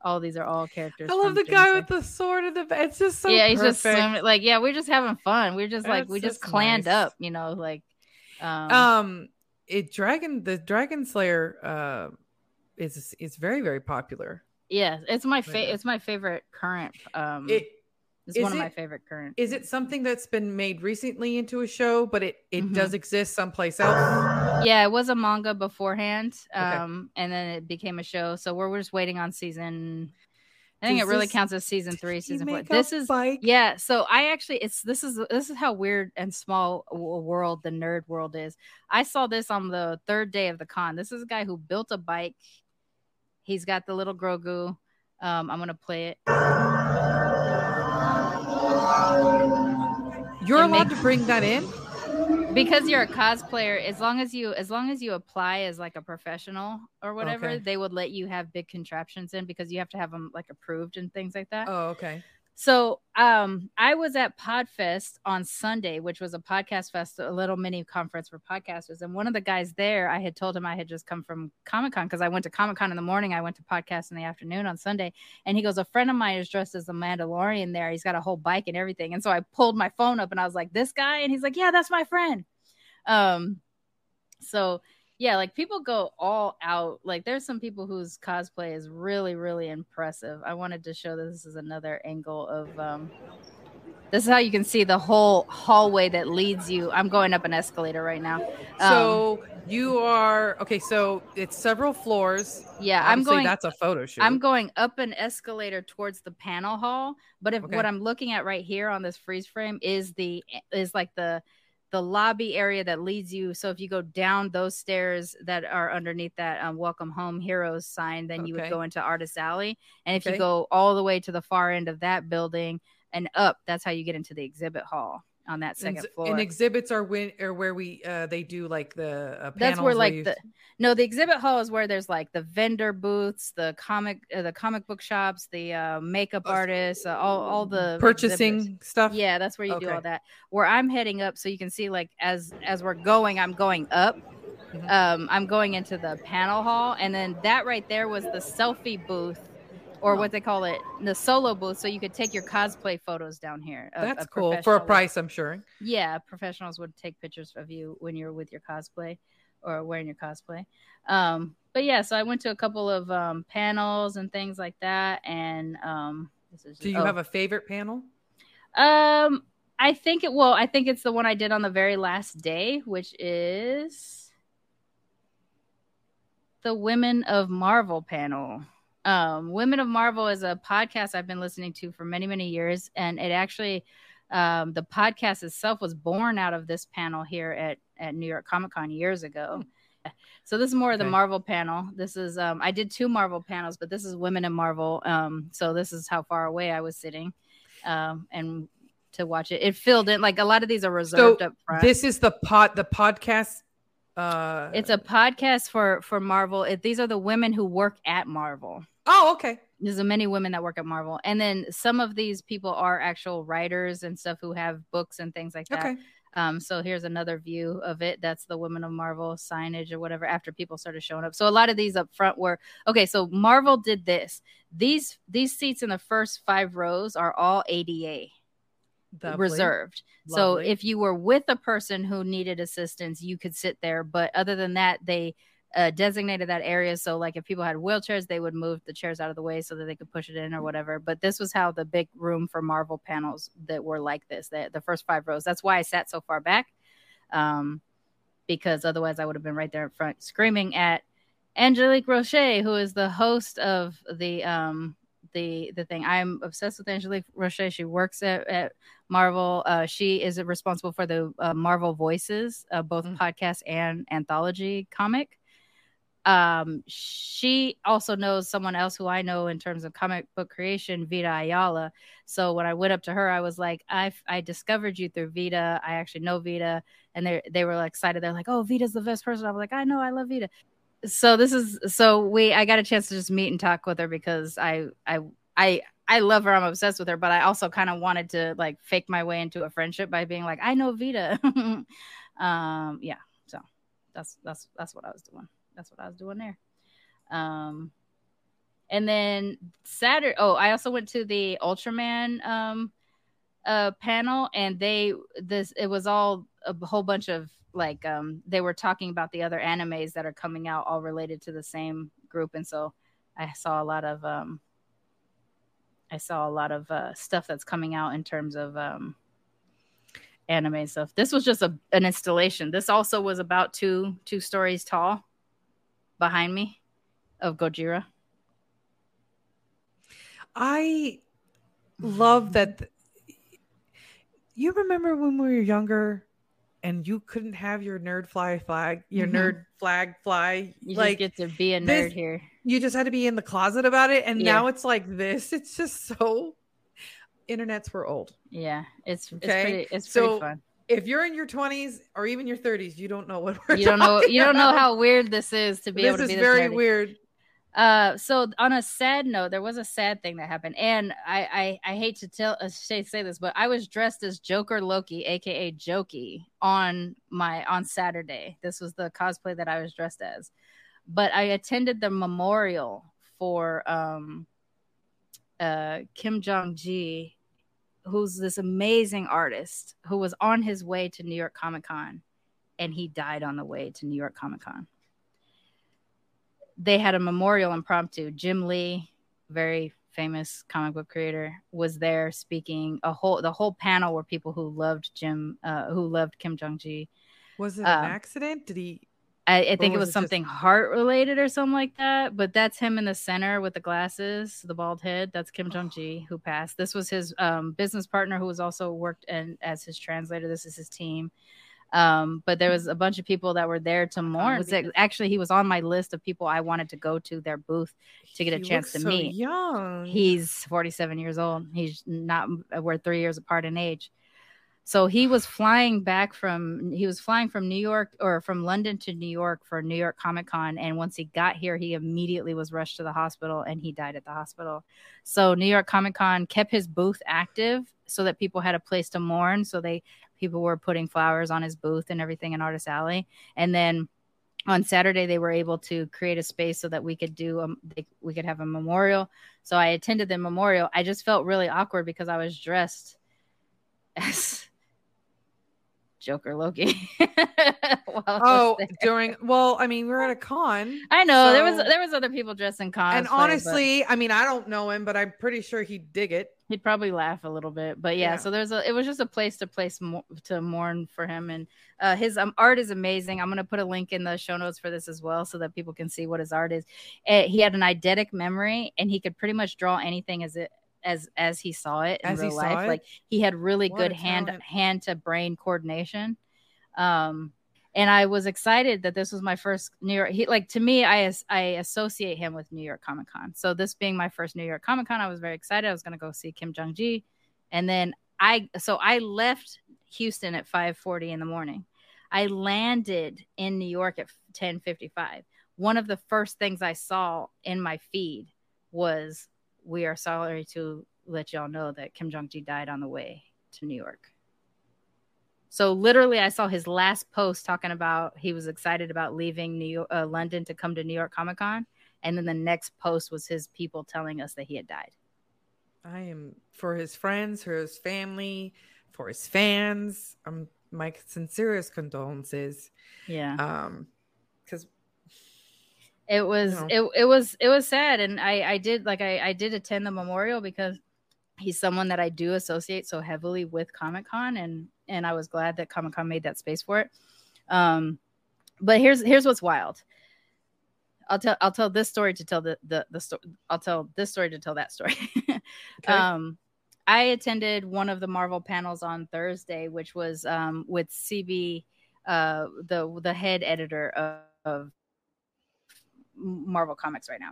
All these are all characters. I love the guy with the sword in the. It's just so. Yeah, he's perfect. just swimming. Like, yeah, we're just having fun. We're just like we just clanned nice. up. You know, like. Um, um, it dragon the Dragon Slayer uh is is very very popular. Yeah, it's my favorite. It's my favorite current. Um, it it's one it, of my favorite current. Is it something that's been made recently into a show, but it it mm-hmm. does exist someplace else? Yeah, it was a manga beforehand, um, okay. and then it became a show. So we're, we're just waiting on season. I think Does it really this, counts as season three, season four. This is bike? yeah. So I actually, it's this is this is how weird and small a world the nerd world is. I saw this on the third day of the con. This is a guy who built a bike. He's got the little Grogu. Um, I'm gonna play it. You're allowed to bring that in because you're a cosplayer. As long as you, as long as you apply as like a professional or whatever, okay. they would let you have big contraptions in because you have to have them like approved and things like that. Oh, okay. So um, I was at Podfest on Sunday, which was a podcast fest, a little mini conference for podcasters. And one of the guys there, I had told him I had just come from Comic Con because I went to Comic Con in the morning. I went to podcast in the afternoon on Sunday. And he goes, A friend of mine is dressed as the Mandalorian there. He's got a whole bike and everything. And so I pulled my phone up and I was like, This guy? And he's like, Yeah, that's my friend. Um, so yeah, like people go all out. Like there's some people whose cosplay is really, really impressive. I wanted to show this is another angle of um This is how you can see the whole hallway that leads you. I'm going up an escalator right now. So um, you are okay. So it's several floors. Yeah, Obviously, I'm going. That's a photo shoot. I'm going up an escalator towards the panel hall. But if okay. what I'm looking at right here on this freeze frame is the is like the the lobby area that leads you. So if you go down those stairs that are underneath that um, "Welcome Home Heroes" sign, then okay. you would go into Artist Alley. And if okay. you go all the way to the far end of that building and up, that's how you get into the exhibit hall on that second and, floor. And exhibits are when or where we uh they do like the uh, that's where like where the no the exhibit hall is where there's like the vendor booths, the comic uh, the comic book shops, the uh, makeup oh, artists, uh, all all the purchasing exhibitors. stuff. Yeah, that's where you okay. do all that. Where I'm heading up, so you can see like as as we're going, I'm going up. Mm-hmm. Um, I'm going into the panel hall, and then that right there was the selfie booth or what they call it, the solo booth. So you could take your cosplay photos down here. That's cool for a price, I'm sure. Yeah, professionals would take pictures of you when you're with your cosplay or wearing your cosplay. Um, but yeah, so I went to a couple of um, panels and things like that. And um, is, do you oh. have a favorite panel? Um, I think it. Well, I think it's the one I did on the very last day, which is the Women of Marvel panel. Um, Women of Marvel is a podcast I've been listening to for many, many years. And it actually, um, the podcast itself was born out of this panel here at, at New York Comic Con years ago. So this is more of the Marvel panel. This is um, I did two Marvel panels, but this is Women in Marvel. Um, so this is how far away I was sitting, um, and to watch it, it filled in like a lot of these are reserved so up front. This is the pod the podcast uh it's a podcast for for marvel it, these are the women who work at marvel Oh, okay. There's many women that work at Marvel, and then some of these people are actual writers and stuff who have books and things like that. Okay. Um, so here's another view of it. That's the Women of Marvel signage or whatever. After people started showing up, so a lot of these up front were okay. So Marvel did this. These these seats in the first five rows are all ADA Lovely. reserved. Lovely. So if you were with a person who needed assistance, you could sit there. But other than that, they uh, designated that area. So, like, if people had wheelchairs, they would move the chairs out of the way so that they could push it in or whatever. But this was how the big room for Marvel panels that were like this, the, the first five rows. That's why I sat so far back, um, because otherwise I would have been right there in front screaming at Angelique Roche, who is the host of the um, the the thing. I'm obsessed with Angelique Roche. She works at, at Marvel. Uh, she is responsible for the uh, Marvel Voices, uh, both mm-hmm. podcast and anthology comic um, she also knows someone else who I know in terms of comic book creation, Vita Ayala. So when I went up to her, I was like, I I discovered you through Vita. I actually know Vita, and they they were excited. They're like, oh, Vita's the best person. I was like, I know, I love Vita. So this is so we I got a chance to just meet and talk with her because I I I I love her. I'm obsessed with her, but I also kind of wanted to like fake my way into a friendship by being like, I know Vita. um, yeah. So that's that's that's what I was doing that's what I was doing there. Um, and then Saturday. Oh, I also went to the Ultraman um uh panel, and they this it was all a whole bunch of like um they were talking about the other animes that are coming out, all related to the same group, and so I saw a lot of um I saw a lot of uh, stuff that's coming out in terms of um, anime stuff. This was just a, an installation. This also was about two two stories tall behind me of Gojira. I love that. Th- you remember when we were younger and you couldn't have your nerd fly flag, your mm-hmm. nerd flag fly. You like, get to be a nerd this, here. You just had to be in the closet about it. And yeah. now it's like this. It's just so internets were old. Yeah. It's, okay? it's pretty, it's so, pretty fun if you're in your 20s or even your 30s, you don't know what we're you don't know you don't know how weird this is to be this able to be this This is very weird. Uh, so on a sad note, there was a sad thing that happened, and I I, I hate to tell uh, say, say this, but I was dressed as Joker Loki, aka Jokey, on my on Saturday. This was the cosplay that I was dressed as, but I attended the memorial for um uh Kim Jung Gi who's this amazing artist who was on his way to New York Comic Con and he died on the way to New York Comic Con. They had a memorial impromptu. Jim Lee, very famous comic book creator, was there speaking. A whole the whole panel were people who loved Jim, uh, who loved Kim Jung Gi. Was it an um, accident? Did he? I, I think it was, it something just... heart related or something like that. But that's him in the center with the glasses, the bald head. That's Kim Jung Gi who passed. This was his um, business partner who was also worked and as his translator. This is his team. Um, but there was a bunch of people that were there to mourn. Was actually he was on my list of people I wanted to go to their booth to get a he chance to so meet. Young. He's 47 years old. He's not we're three years apart in age. So he was flying back from he was flying from New York or from London to New York for New York Comic Con and once he got here he immediately was rushed to the hospital and he died at the hospital. So New York Comic Con kept his booth active so that people had a place to mourn so they people were putting flowers on his booth and everything in Artist Alley and then on Saturday they were able to create a space so that we could do um we could have a memorial. So I attended the memorial. I just felt really awkward because I was dressed as Joker Loki. oh, during well, I mean, we are at a con. I know so... there was there was other people dressed in cons. And honestly, but... I mean, I don't know him, but I'm pretty sure he'd dig it. He'd probably laugh a little bit, but yeah. yeah. So there's a it was just a place to place mo- to mourn for him, and uh, his um, art is amazing. I'm gonna put a link in the show notes for this as well, so that people can see what his art is. Uh, he had an eidetic memory, and he could pretty much draw anything as it as as he saw it in as real life. Like he had really what good hand hand to brain coordination. Um, and I was excited that this was my first New York. He like to me, I I associate him with New York Comic Con. So this being my first New York Comic Con, I was very excited. I was going to go see Kim Jung Gi, and then I so I left Houston at 5:40 in the morning. I landed in New York at 10:55. One of the first things I saw in my feed was we are sorry to let y'all know that Kim Jung Gi died on the way to New York. So literally, I saw his last post talking about he was excited about leaving New York, uh, London to come to New York Comic Con, and then the next post was his people telling us that he had died. I am for his friends, for his family, for his fans. Um, my sincerest condolences. Yeah. Um, it was you know. it, it was it was sad and i i did like i i did attend the memorial because he's someone that i do associate so heavily with comic-con and and i was glad that comic-con made that space for it um but here's here's what's wild i'll tell i'll tell this story to tell the the, the story i'll tell this story to tell that story okay. um i attended one of the marvel panels on thursday which was um with cb uh the the head editor of, of Marvel Comics right now.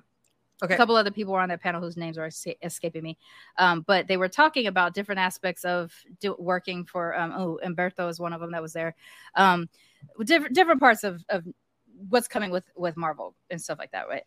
Okay. A couple other people were on that panel whose names are escaping me, um, but they were talking about different aspects of do- working for. Um, oh, Umberto is one of them that was there. Um, different different parts of, of what's coming with with Marvel and stuff like that, right?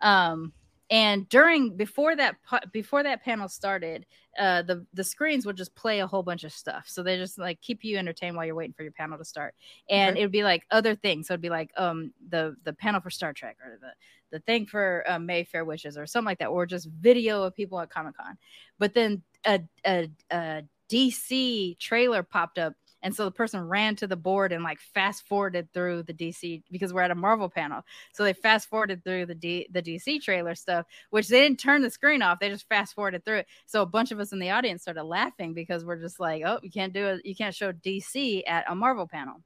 Um, and during before that before that panel started uh the the screens would just play a whole bunch of stuff. So they just like keep you entertained while you're waiting for your panel to start. And it would be like other things. So it'd be like um the the panel for star trek or the the thing for uh, Mayfair Witches or something like that or just video of people at comic-con. But then a, a, a dc trailer popped up and so the person ran to the board and like fast forwarded through the DC because we're at a Marvel panel. So they fast forwarded through the D, the DC trailer stuff, which they didn't turn the screen off. They just fast forwarded through it. So a bunch of us in the audience started laughing because we're just like, oh, you can't do it. You can't show DC at a Marvel panel.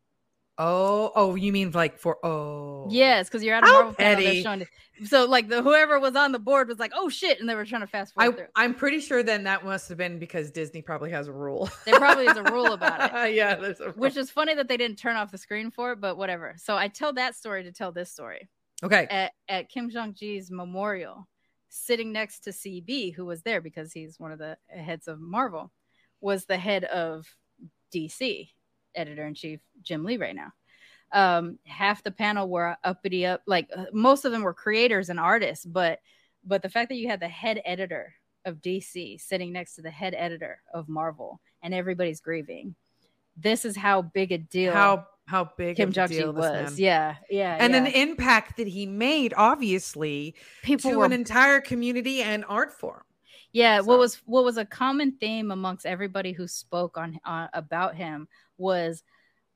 Oh, oh, you mean like for oh yes, because you're at a Marvel panel. So like the whoever was on the board was like, oh shit, and they were trying to fast forward. I, through. I'm pretty sure then that must have been because Disney probably has a rule. there probably is a rule about it. yeah, there's a rule. which is funny that they didn't turn off the screen for it, but whatever. So I tell that story to tell this story. Okay. At at Kim Jung Gi's memorial, sitting next to CB, who was there because he's one of the heads of Marvel, was the head of DC, editor in chief Jim Lee right now um half the panel were uppity up like most of them were creators and artists but but the fact that you had the head editor of DC sitting next to the head editor of Marvel and everybody's grieving this is how big a deal how how big Kim Jong Un was. Yeah, yeah, and yeah. an impact that he made, obviously, People to were... an entire community and art form. Yeah, so. what was what was a common theme amongst everybody who spoke on uh, about him was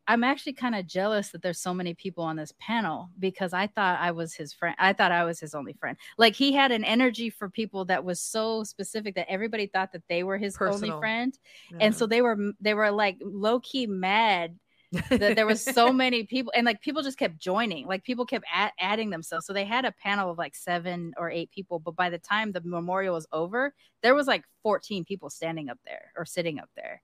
I'm actually kind of jealous that there's so many people on this panel because I thought I was his friend. I thought I was his only friend. Like he had an energy for people that was so specific that everybody thought that they were his Personal. only friend. Yeah. And so they were they were like low key mad that there was so many people and like people just kept joining. Like people kept ad- adding themselves. So they had a panel of like 7 or 8 people, but by the time the memorial was over, there was like 14 people standing up there or sitting up there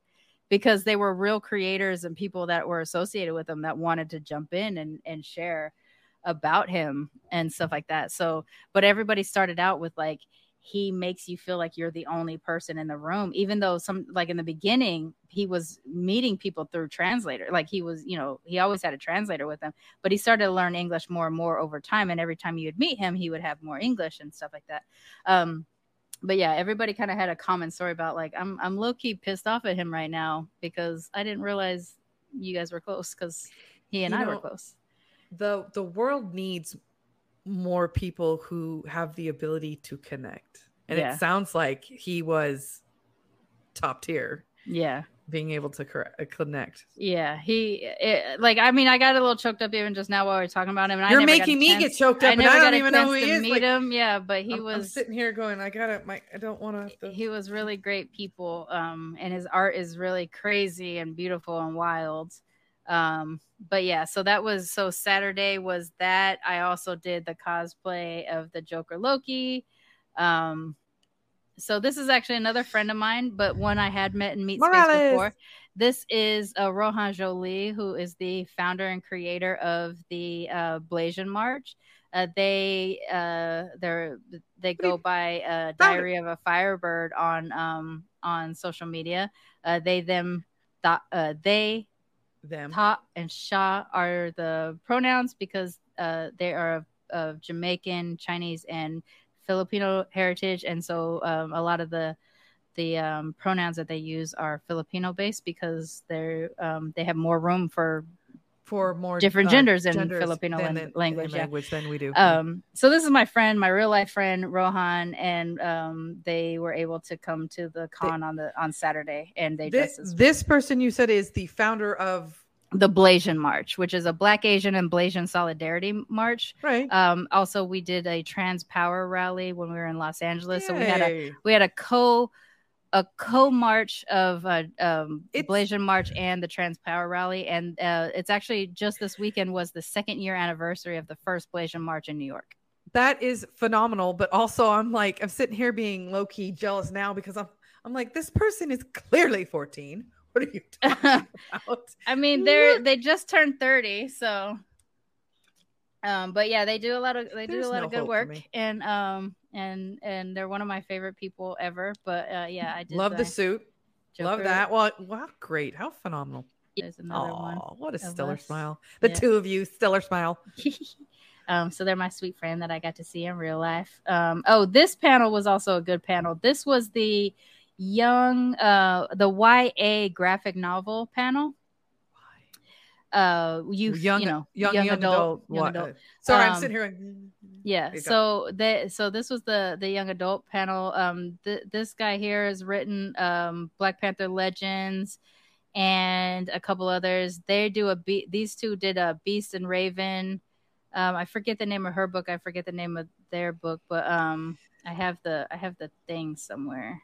because they were real creators and people that were associated with him that wanted to jump in and, and share about him and stuff like that. So, but everybody started out with like, he makes you feel like you're the only person in the room, even though some, like in the beginning, he was meeting people through translator. Like he was, you know, he always had a translator with him, but he started to learn English more and more over time. And every time you would meet him, he would have more English and stuff like that. Um, but yeah, everybody kind of had a common story about like I'm I'm low key pissed off at him right now because I didn't realize you guys were close because he and you I know, were close. The the world needs more people who have the ability to connect. And yeah. it sounds like he was top tier. Yeah being able to uh, connect. Yeah, he it, like I mean I got a little choked up even just now while we are talking about him. And You're making me get choked up, I and I don't even know who he is. Meet like, him, yeah, but he I'm, was I'm sitting here going, I got it. my, I don't want to. He was really great people, um, and his art is really crazy and beautiful and wild. Um, but yeah, so that was so Saturday was that. I also did the cosplay of the Joker Loki. Um, so this is actually another friend of mine, but one I had met in Meet Morales. Space before. This is uh, Rohan Zhou-Li, who is the founder and creator of the uh, Blasian March. Uh, they uh, they they go by uh, Diary of a Firebird on um, on social media. Uh, they them th- uh, they them. Ta and Sha are the pronouns because uh, they are of, of Jamaican, Chinese, and Filipino heritage, and so um, a lot of the the um, pronouns that they use are Filipino based because they're um, they have more room for for more different uh, genders in genders Filipino than, language, in yeah. language than we do. Um, so this is my friend, my real life friend Rohan, and um, they were able to come to the con they, on the on Saturday, and they this, this person you said is the founder of the Blasian March, which is a Black Asian and Blasian solidarity march. Right. Um, also, we did a Trans Power rally when we were in Los Angeles. Yay. So we had a we had a co a co march of uh, um, Blasian March and the Trans Power rally, and uh, it's actually just this weekend was the second year anniversary of the first Blasian March in New York. That is phenomenal, but also I'm like I'm sitting here being low key jealous now because I'm I'm like this person is clearly 14 what are you talking about? I mean, they're they just turned 30, so um, but yeah, they do a lot of they There's do a lot no of good work, and um, and and they're one of my favorite people ever. But uh, yeah, I did love the suit. Joker. Love that. Well, wow, great! How phenomenal. There's another Aww, one. What a stellar us. smile. The yeah. two of you, stellar smile. um, so they're my sweet friend that I got to see in real life. Um, oh, this panel was also a good panel. This was the young uh the YA graphic novel panel. Uh you young, you know young, young, young adult, adult, young adult. Sorry, um, I'm sitting here. yeah, so they so this was the the young adult panel. Um th- this guy here has written um Black Panther Legends and a couple others. They do a be- these two did a Beast and Raven. Um I forget the name of her book. I forget the name of their book, but um I have the I have the thing somewhere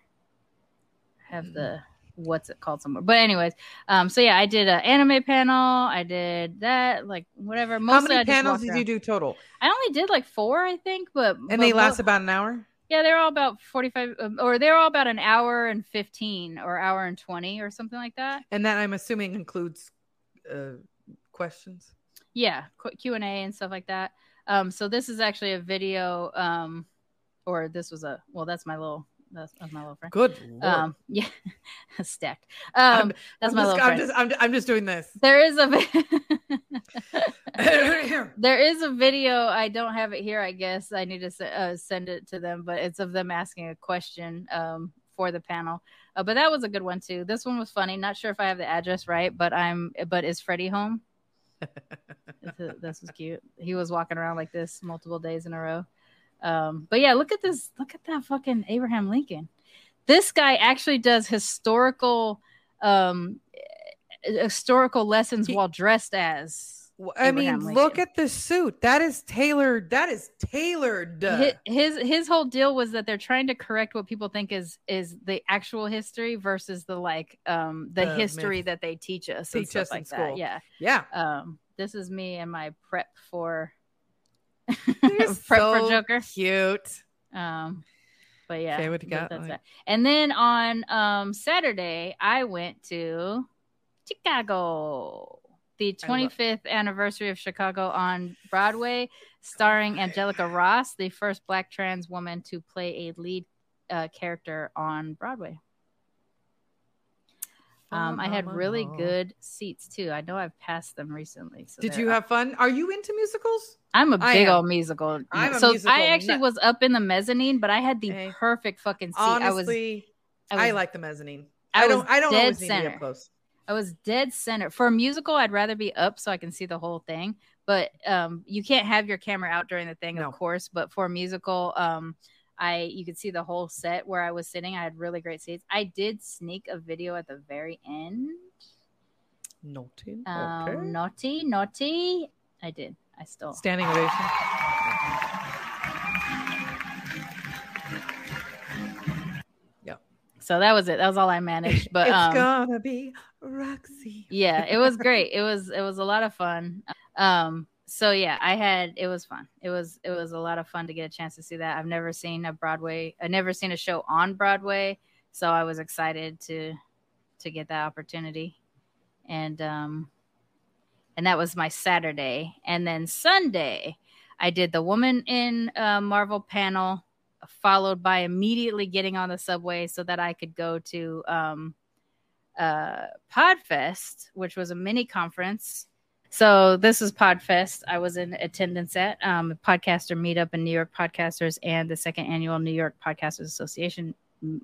have mm-hmm. the what's it called somewhere. But anyways, um, so yeah, I did an anime panel. I did that, like whatever. Mostly How many panels did you do total? I only did like four, I think. But and but, they last about an hour. Yeah, they're all about forty-five, um, or they're all about an hour and fifteen, or hour and twenty, or something like that. And that I'm assuming includes uh, questions. Yeah, Q and A and stuff like that. Um, so this is actually a video, um, or this was a well, that's my little that's, that's my little friend. Good. Lord. Um, yeah, stacked. Um, I'm, that's I'm my just, little I'm Just, I'm, I'm just doing this. There is a there is a video. I don't have it here. I guess I need to uh, send it to them, but it's of them asking a question um, for the panel. Uh, but that was a good one too. This one was funny. Not sure if I have the address right, but I'm. But is Freddie home? this was cute. He was walking around like this multiple days in a row. Um, but yeah, look at this. Look at that fucking Abraham Lincoln. This guy actually does historical um, historical lessons he, while dressed as I Abraham mean, Lincoln. look at the suit. That is tailored. That is tailored. His, his his whole deal was that they're trying to correct what people think is is the actual history versus the like um the, the history myth. that they teach us teach us like that. Yeah, yeah. Um, this is me and my prep for prep so for Joker. Cute. Um, but yeah. Okay, what you got? And then on um Saturday, I went to Chicago the 25th anniversary of Chicago on Broadway, starring Angelica Ross, the first Black trans woman to play a lead uh, character on Broadway. Um, I had really good seats too. I know I've passed them recently. So Did you have fun? Are you into musicals? I'm a big old musical. I'm so musical I actually nut. was up in the mezzanine, but I had the perfect fucking seat. Honestly, I, was, I, was, I like the mezzanine. I, I don't. I don't always center. need to be up close. I was dead center. For a musical, I'd rather be up so I can see the whole thing. But um, you can't have your camera out during the thing, no. of course. But for a musical, um, I you could see the whole set where I was sitting. I had really great seats. I did sneak a video at the very end. Naughty, um, okay. naughty, naughty. I did. I still standing ovation. Yeah. So that was it. That was all I managed. But it's um, gonna be Roxy. yeah, it was great. It was it was a lot of fun. Um, so yeah, I had it was fun. It was it was a lot of fun to get a chance to see that. I've never seen a Broadway. I've never seen a show on Broadway, so I was excited to to get that opportunity. And um, and that was my Saturday. And then Sunday, I did the Woman in uh, Marvel panel followed by immediately getting on the subway so that I could go to um, uh, Podfest, which was a mini conference. So this is Podfest. I was in attendance at um, podcaster meetup in New York podcasters and the second annual New York Podcasters Association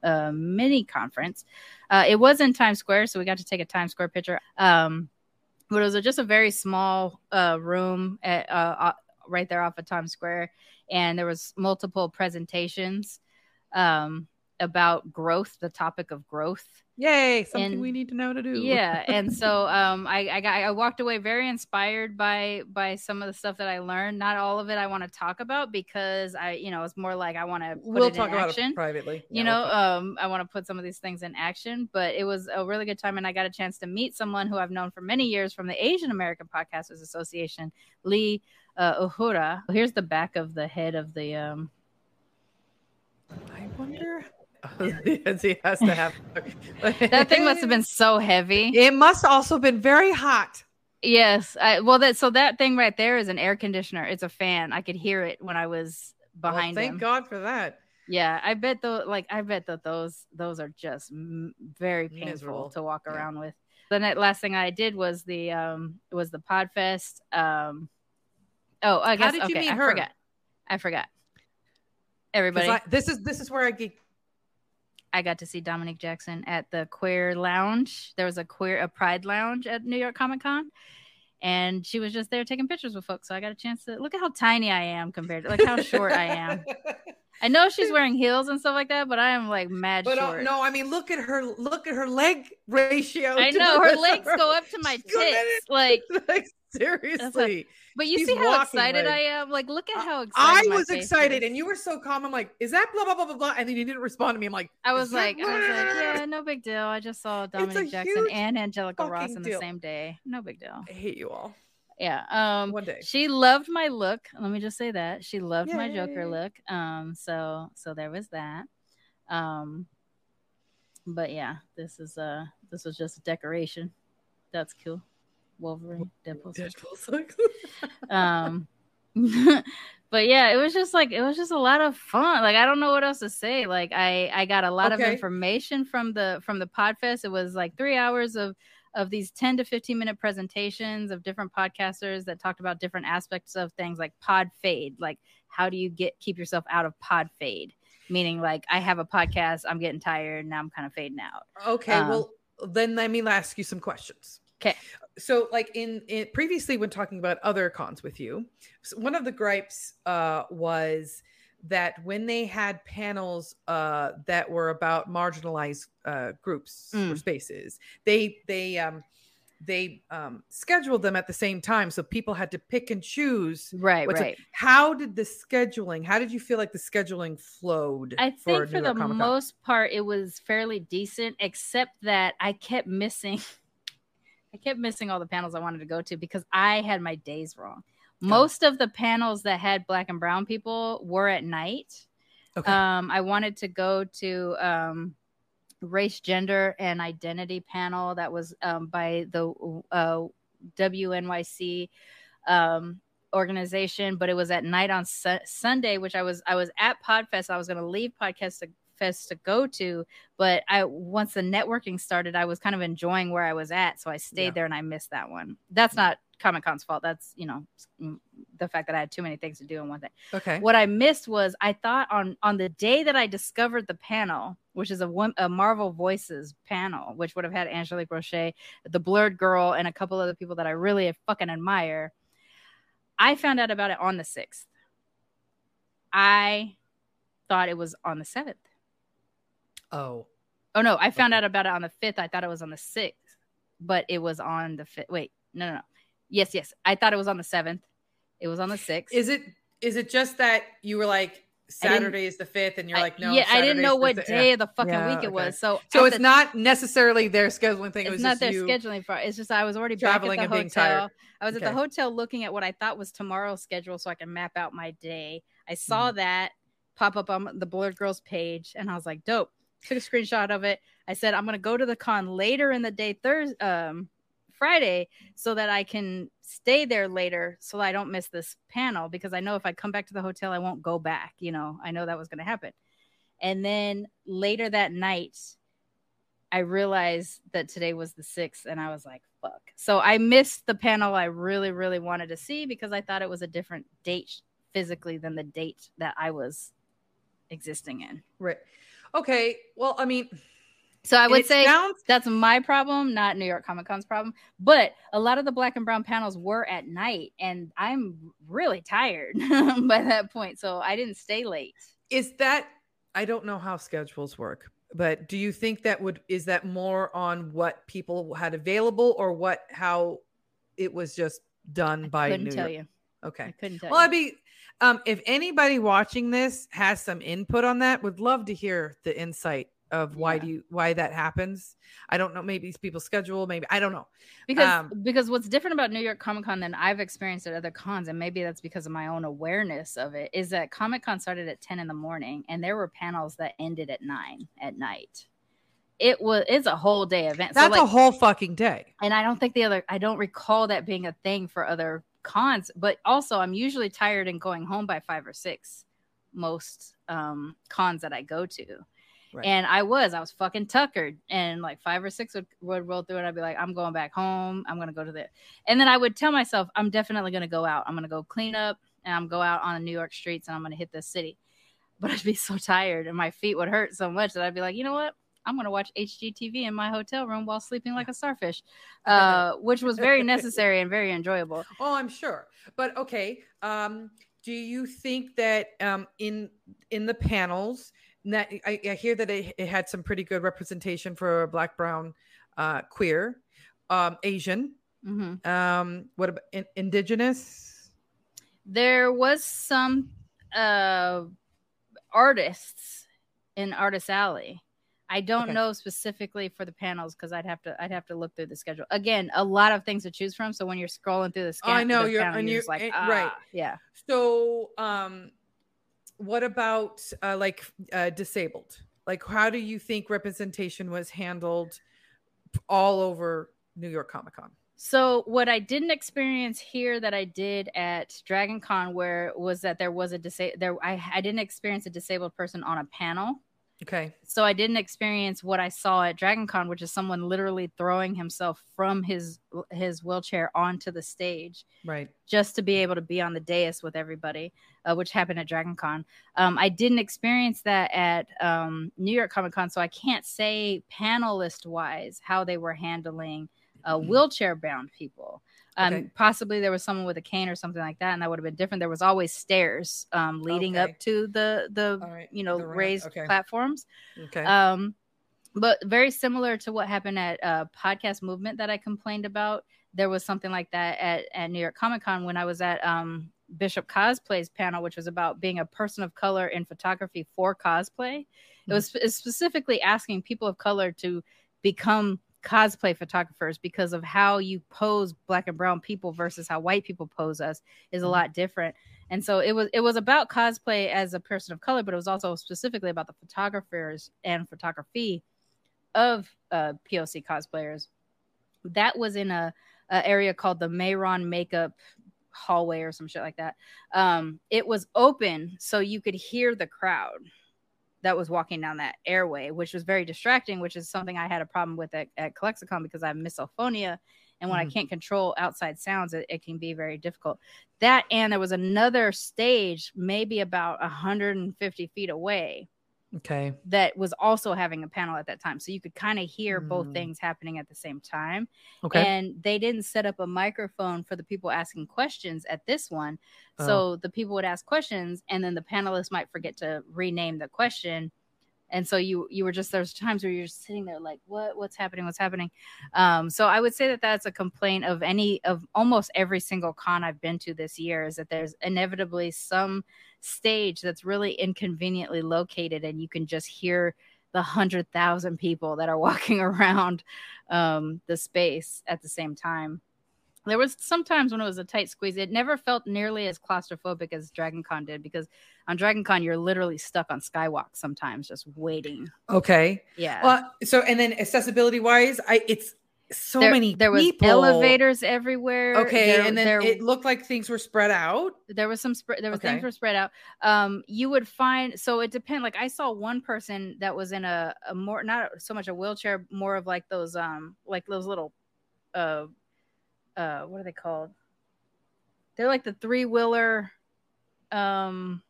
uh, mini conference. Uh, it was in Times Square, so we got to take a Times Square picture. Um, but it was a, just a very small uh, room at, uh, right there off of Times Square and there was multiple presentations um, about growth, the topic of growth. Yay! Something and, we need to know to do. Yeah, and so um, I, I got I walked away very inspired by by some of the stuff that I learned. Not all of it I want to talk about because I you know it's more like I want to put we'll talk about action. it privately. You yeah, know, we'll um, I want to put some of these things in action. But it was a really good time, and I got a chance to meet someone who I've known for many years from the Asian American Podcasters Association, Lee uh, Uhura. Here's the back of the head of the. Um... I wonder. yes, he has to have. that thing must have been so heavy. It must also been very hot. Yes, I, well, that so that thing right there is an air conditioner. It's a fan. I could hear it when I was behind well, thank him. God for that. Yeah, I bet though. Like I bet that those those are just m- very painful Miserable. to walk around yeah. with. The last thing I did was the um was the Podfest um Oh, I guess. How did okay, you meet I her? Forgot. I forgot. Everybody. I, this is this is where I get. I got to see Dominique Jackson at the Queer Lounge. There was a queer a Pride Lounge at New York Comic Con, and she was just there taking pictures with folks. So I got a chance to look at how tiny I am compared to like how short I am. I know she's wearing heels and stuff like that, but I am like mad but, uh, short. Uh, no, I mean look at her look at her leg ratio. I know her legs go up to my tits. Like, like seriously. But you see how excited like, I am? Like, look at how excited I was excited, is. and you were so calm. I'm like, is that blah blah blah blah blah? And then you didn't respond to me. I'm like, I was like, I was like, yeah, no big deal. I just saw Dominique Jackson and Angelica Ross in the deal. same day. No big deal. I hate you all. Yeah. Um one day. She loved my look. Let me just say that. She loved Yay. my Joker look. Um, so so there was that. Um but yeah, this is uh this was just a decoration. That's cool. Wolverine, Deadpool, Deadpool sucks. um, but yeah, it was just like it was just a lot of fun. Like I don't know what else to say. Like I I got a lot okay. of information from the from the Podfest. It was like three hours of of these 10 to 15 minute presentations of different podcasters that talked about different aspects of things like pod fade like how do you get keep yourself out of pod fade? Meaning like i have a podcast i'm getting tired now i'm kind of fading out. Okay um, well then let me ask you some questions. Okay. So, like in, in previously, when talking about other cons with you, one of the gripes uh, was that when they had panels uh, that were about marginalized uh, groups mm. or spaces, they they um, they um, scheduled them at the same time, so people had to pick and choose. Right, right. To, how did the scheduling? How did you feel like the scheduling flowed? I think for, for the Comic-Con? most part, it was fairly decent, except that I kept missing. I kept missing all the panels I wanted to go to because I had my days wrong. Most of the panels that had black and brown people were at night. Okay. Um, I wanted to go to um, race, gender, and identity panel that was um, by the uh, WNYC um, organization, but it was at night on su- Sunday, which I was I was at Podfest. I was going to leave Podcast to, Fest to go to, but I once the networking started, I was kind of enjoying where I was at, so I stayed yeah. there and I missed that one. That's not Comic Con's fault. That's you know the fact that I had too many things to do in one day. Okay. What I missed was I thought on on the day that I discovered the panel, which is a one a Marvel Voices panel, which would have had Angelique Roche, the Blerd Girl, and a couple other people that I really fucking admire. I found out about it on the sixth. I thought it was on the seventh. Oh. Oh no, I found okay. out about it on the fifth. I thought it was on the sixth, but it was on the fifth. Wait, no, no, no. Yes, yes. I thought it was on the seventh. It was on the sixth. Is it? Is it just that you were like Saturday is the fifth, and you're I, like, no, yeah, I didn't know what day yeah. of the fucking yeah, week it okay. was. So, so it's the, not necessarily their scheduling thing. It's it was not their scheduling for. It's just I was already traveling and being tired. I was okay. at the hotel looking at what I thought was tomorrow's schedule, so I can map out my day. I saw mm. that pop up on the Blerd Girls page, and I was like, dope. Took a screenshot of it. I said I'm gonna go to the con later in the day, Thursday, um, Friday so that I can stay there later so I don't miss this panel because I know if I come back to the hotel, I won't go back. You know, I know that was going to happen. And then later that night, I realized that today was the sixth, and I was like, fuck. So I missed the panel I really, really wanted to see because I thought it was a different date physically than the date that I was existing in. Right. Okay. Well, I mean, so I would say sounds- that's my problem, not New York Comic Con's problem. But a lot of the black and brown panels were at night, and I'm really tired by that point. So I didn't stay late. Is that I don't know how schedules work, but do you think that would is that more on what people had available or what how it was just done I by couldn't New tell York? you. Okay. I couldn't tell you. well, you. I'd be um, if anybody watching this has some input on that, would love to hear the insight of why yeah. do you why that happens. I don't know maybe it's people's schedule maybe i don't know. Because um, because what's different about new york comic con than i've experienced at other cons and maybe that's because of my own awareness of it is that comic con started at 10 in the morning and there were panels that ended at 9 at night. It was it's a whole day event. That's so like, a whole fucking day. And i don't think the other i don't recall that being a thing for other cons but also i'm usually tired and going home by five or six most um cons that i go to Right. And I was, I was fucking tuckered. And like five or six would, would roll through, and I'd be like, I'm going back home. I'm going to go to the. And then I would tell myself, I'm definitely going to go out. I'm going to go clean up and I'm go out on the New York streets and I'm going to hit this city. But I'd be so tired and my feet would hurt so much that I'd be like, you know what? I'm going to watch HGTV in my hotel room while sleeping like a starfish, uh, which was very necessary and very enjoyable. Oh, I'm sure. But okay. Um, do you think that um, in in the panels that I, I hear that it, it, had some pretty good representation for black, brown, uh, queer, um, Asian. Mm-hmm. Um, what about in, indigenous? There was some uh, artists in Artist Alley. I don't okay. know specifically for the panels because I'd have to I'd have to look through the schedule. Again, a lot of things to choose from. So when you're scrolling through the, scan, I know you're, panel, and you're, like ah, right, yeah. So um, what about uh, like uh, disabled? Like, how do you think representation was handled all over New York Comic Con? So, what I didn't experience here that I did at Dragon Con, where was that there was a disabled there, I, I didn't experience a disabled person on a panel. Okay. So I didn't experience what I saw at Dragon Con, which is someone literally throwing himself from his his wheelchair onto the stage, right, just to be able to be on the dais with everybody, uh, which happened at Dragon Con. Um, I didn't experience that at um, New York Comic Con, so I can't say panelist wise how they were handling uh, mm-hmm. wheelchair bound people. Um, okay. Possibly there was someone with a cane or something like that, and that would have been different. There was always stairs um, leading okay. up to the the right. you know raised okay. platforms. Okay. Um, but very similar to what happened at uh, podcast movement that I complained about. There was something like that at, at New York Comic Con when I was at um, Bishop Cosplay's panel, which was about being a person of color in photography for cosplay. Mm-hmm. It was specifically asking people of color to become cosplay photographers because of how you pose black and brown people versus how white people pose us is a mm-hmm. lot different. And so it was it was about cosplay as a person of color, but it was also specifically about the photographers and photography of uh, POC cosplayers. That was in a, a area called the Mayron Makeup hallway or some shit like that. Um, it was open so you could hear the crowd that was walking down that airway, which was very distracting, which is something I had a problem with at, at ClexaCon because I have misophonia. And when mm-hmm. I can't control outside sounds, it, it, can be very difficult. That and there was another stage, maybe about 150 feet away, Okay. That was also having a panel at that time. So you could kind of hear mm. both things happening at the same time. Okay. And they didn't set up a microphone for the people asking questions at this one. Oh. So the people would ask questions and then the panelists might forget to rename the question and so you you were just there's times where you're just sitting there like what what's happening what's happening um so i would say that that's a complaint of any of almost every single con i've been to this year is that there's inevitably some stage that's really inconveniently located and you can just hear the hundred thousand people that are walking around um the space at the same time there was sometimes when it was a tight squeeze, it never felt nearly as claustrophobic as Dragon Con did because on Dragon Con you're literally stuck on skywalk sometimes just waiting. Okay. Yeah. Well, so and then accessibility wise, I it's so there, many there was elevators everywhere okay there, and then there, it looked like things were spread out there was some spread there was okay. things were spread out um you would find so it depend like i saw one person that was in a, a more not so much a wheelchair more of like those um like those little uh uh what are they called? They're like the three wheeler um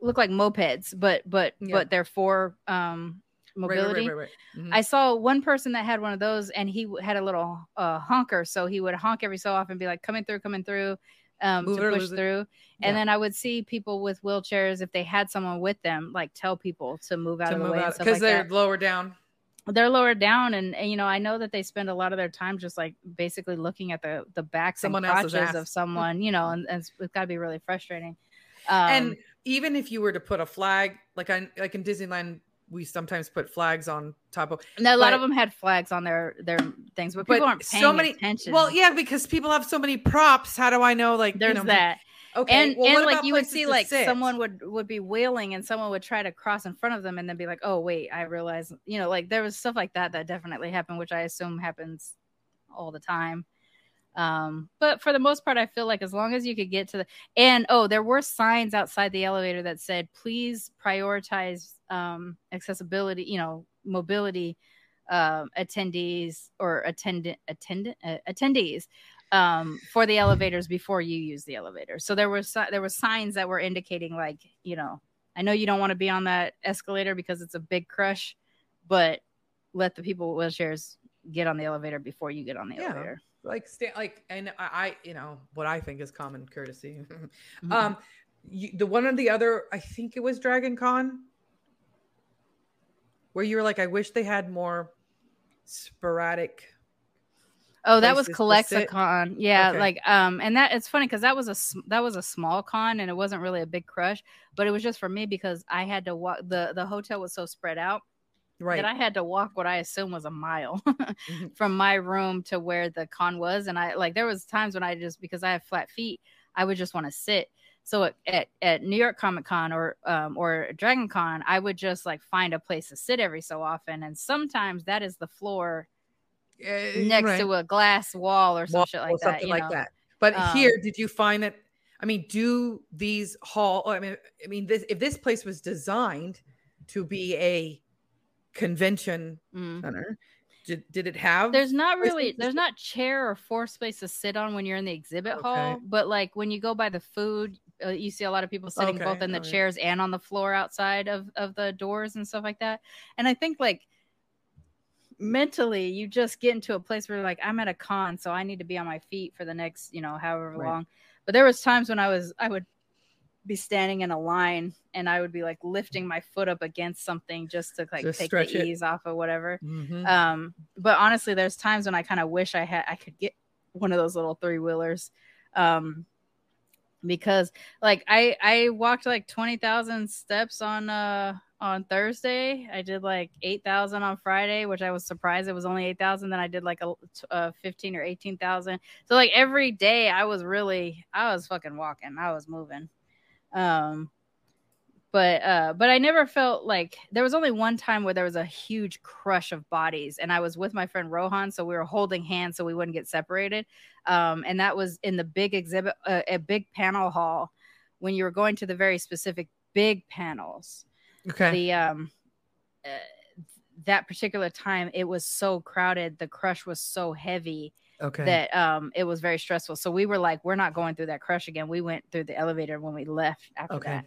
look like mopeds, but but yeah. but they're for um mobility. Right, right, right, mm-hmm. I saw one person that had one of those, and he had a little uh, honker, so he would honk every so often, be like, "Coming through, coming through," um, to push through. And yeah. then I would see people with wheelchairs, if they had someone with them, like tell people to move out to of the way because like they're that. lower down they're lower down and, and, you know i know that they spend a lot of their time just like basically looking at the the backs someone and crotches of someone you know and, and it's, it's got to be really frustrating um, and even if you were to put a flag like I, like in disneyland we sometimes put flags on top of now a lot of them had flags on their their things but people but aren't paying so many attention well yeah because people have so many props how do i know like there's you know, that Okay. And well, and like you would see like sit? someone would would be wailing and someone would try to cross in front of them and then be like, "Oh, wait, I realize." You know, like there was stuff like that that definitely happened, which I assume happens all the time. Um, but for the most part, I feel like as long as you could get to the and oh, there were signs outside the elevator that said, "Please prioritize um, accessibility." You know, mobility uh, attendees or attendant attendant uh, attendees um, for the elevators before you use the elevator. So there was there were signs that were indicating like, you know, I know you don't want to be on that escalator because it's a big crush, but let the people with wheelchairs get on the elevator before you get on the yeah. elevator. Like stay like and I, I you know what I think is common courtesy. mm-hmm. Um you, the one or the other, I think it was Dragon Con, where you were like, I wish they had more sporadic Oh, that was ClexaCon. Yeah, okay. like um, and that it's funny because that was a that was a small con and it wasn't really a big crush, but it was just for me because I had to walk. the The hotel was so spread out, right? That I had to walk what I assume was a mile mm-hmm. from my room to where the con was, and I like there was times when I just because I have flat feet, I would just want to sit. So at, at, at, New York Comic Con or um, or Dragon Con, I would just like find a place to sit every so often, and sometimes that is the floor uh, next right. to a glass wall or some wall, shit like that. Something like know? that. But um, here, did you find that? I mean, do these hall? I mean, I mean, this if this place was designed to be a convention mm. center, did, did it have? There's not really. There's not chair or floor space to sit on when you're in the exhibit okay. hall. But like when you go by the food, uh, you see a lot of people sitting okay. both in the chairs and on the floor outside of of the doors and stuff like that. And I think like mentally you just get into a place where like i'm at a con so i need to be on my feet for the next you know however right. long but there was times when i was i would be standing in a line and I would be like lifting my foot up against something just to like just take the it. ease off or whatever. Mm-hmm. Um, but honestly, there's times when I kind of wish I had I could get one of those little three wheelers. Um, because like I I walked like 20,000 steps on uh on Thursday. I did like 8,000 on Friday, which I was surprised it was only 8,000. Then I did like a, a 15 or 18,000. So like every day I was really I was fucking walking. I was moving. Um, but uh, but I never felt like there was only one time where there was a huge crush of bodies, and I was with my friend Rohan, so we were holding hands so we wouldn't get separated. Um, and that was in the big exhibit, uh, a big panel hall when you were going to the very specific big panels. Okay. The um. Uh, that particular time it was so crowded the crush was so heavy okay. that um it was very stressful. So we were like we're not going through that crush again. We went through the elevator when we left after okay.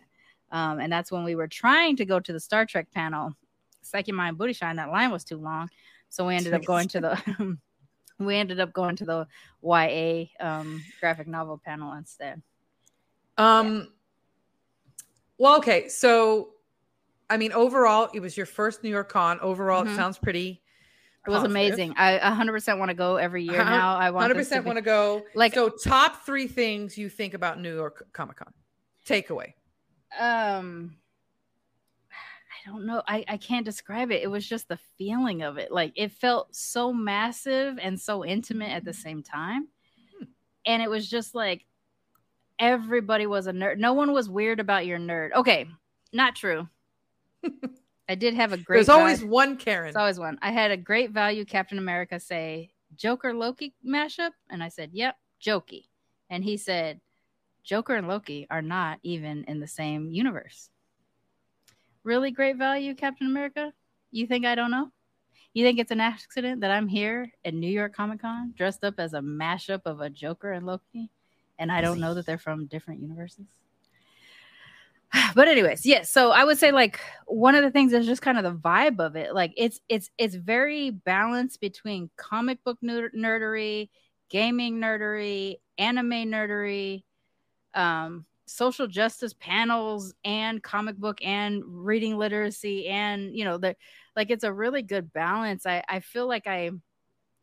that. Um and that's when we were trying to go to the star trek panel. Psyche mind booty shine that line was too long. So we ended up going to the we ended up going to the ya um graphic novel panel instead. Um yeah. well okay. So i mean overall it was your first new york con. Overall mm-hmm. it sounds pretty it was amazing. I 100% want to go every year now. I want 100% want to go. Like so, top three things you think about New York Comic Con. Takeaway. Um, I don't know. I I can't describe it. It was just the feeling of it. Like it felt so massive and so intimate at the same time, hmm. and it was just like everybody was a nerd. No one was weird about your nerd. Okay, not true. I did have a great. There's always one Karen. There's always one. I had a great value Captain America say Joker Loki mashup, and I said, "Yep, Jokey," and he said, "Joker and Loki are not even in the same universe." Really great value, Captain America. You think I don't know? You think it's an accident that I'm here at New York Comic Con dressed up as a mashup of a Joker and Loki, and I don't know that they're from different universes? but anyways yes so i would say like one of the things is just kind of the vibe of it like it's it's it's very balanced between comic book nerdery gaming nerdery anime nerdery um social justice panels and comic book and reading literacy and you know the like it's a really good balance. I i feel like i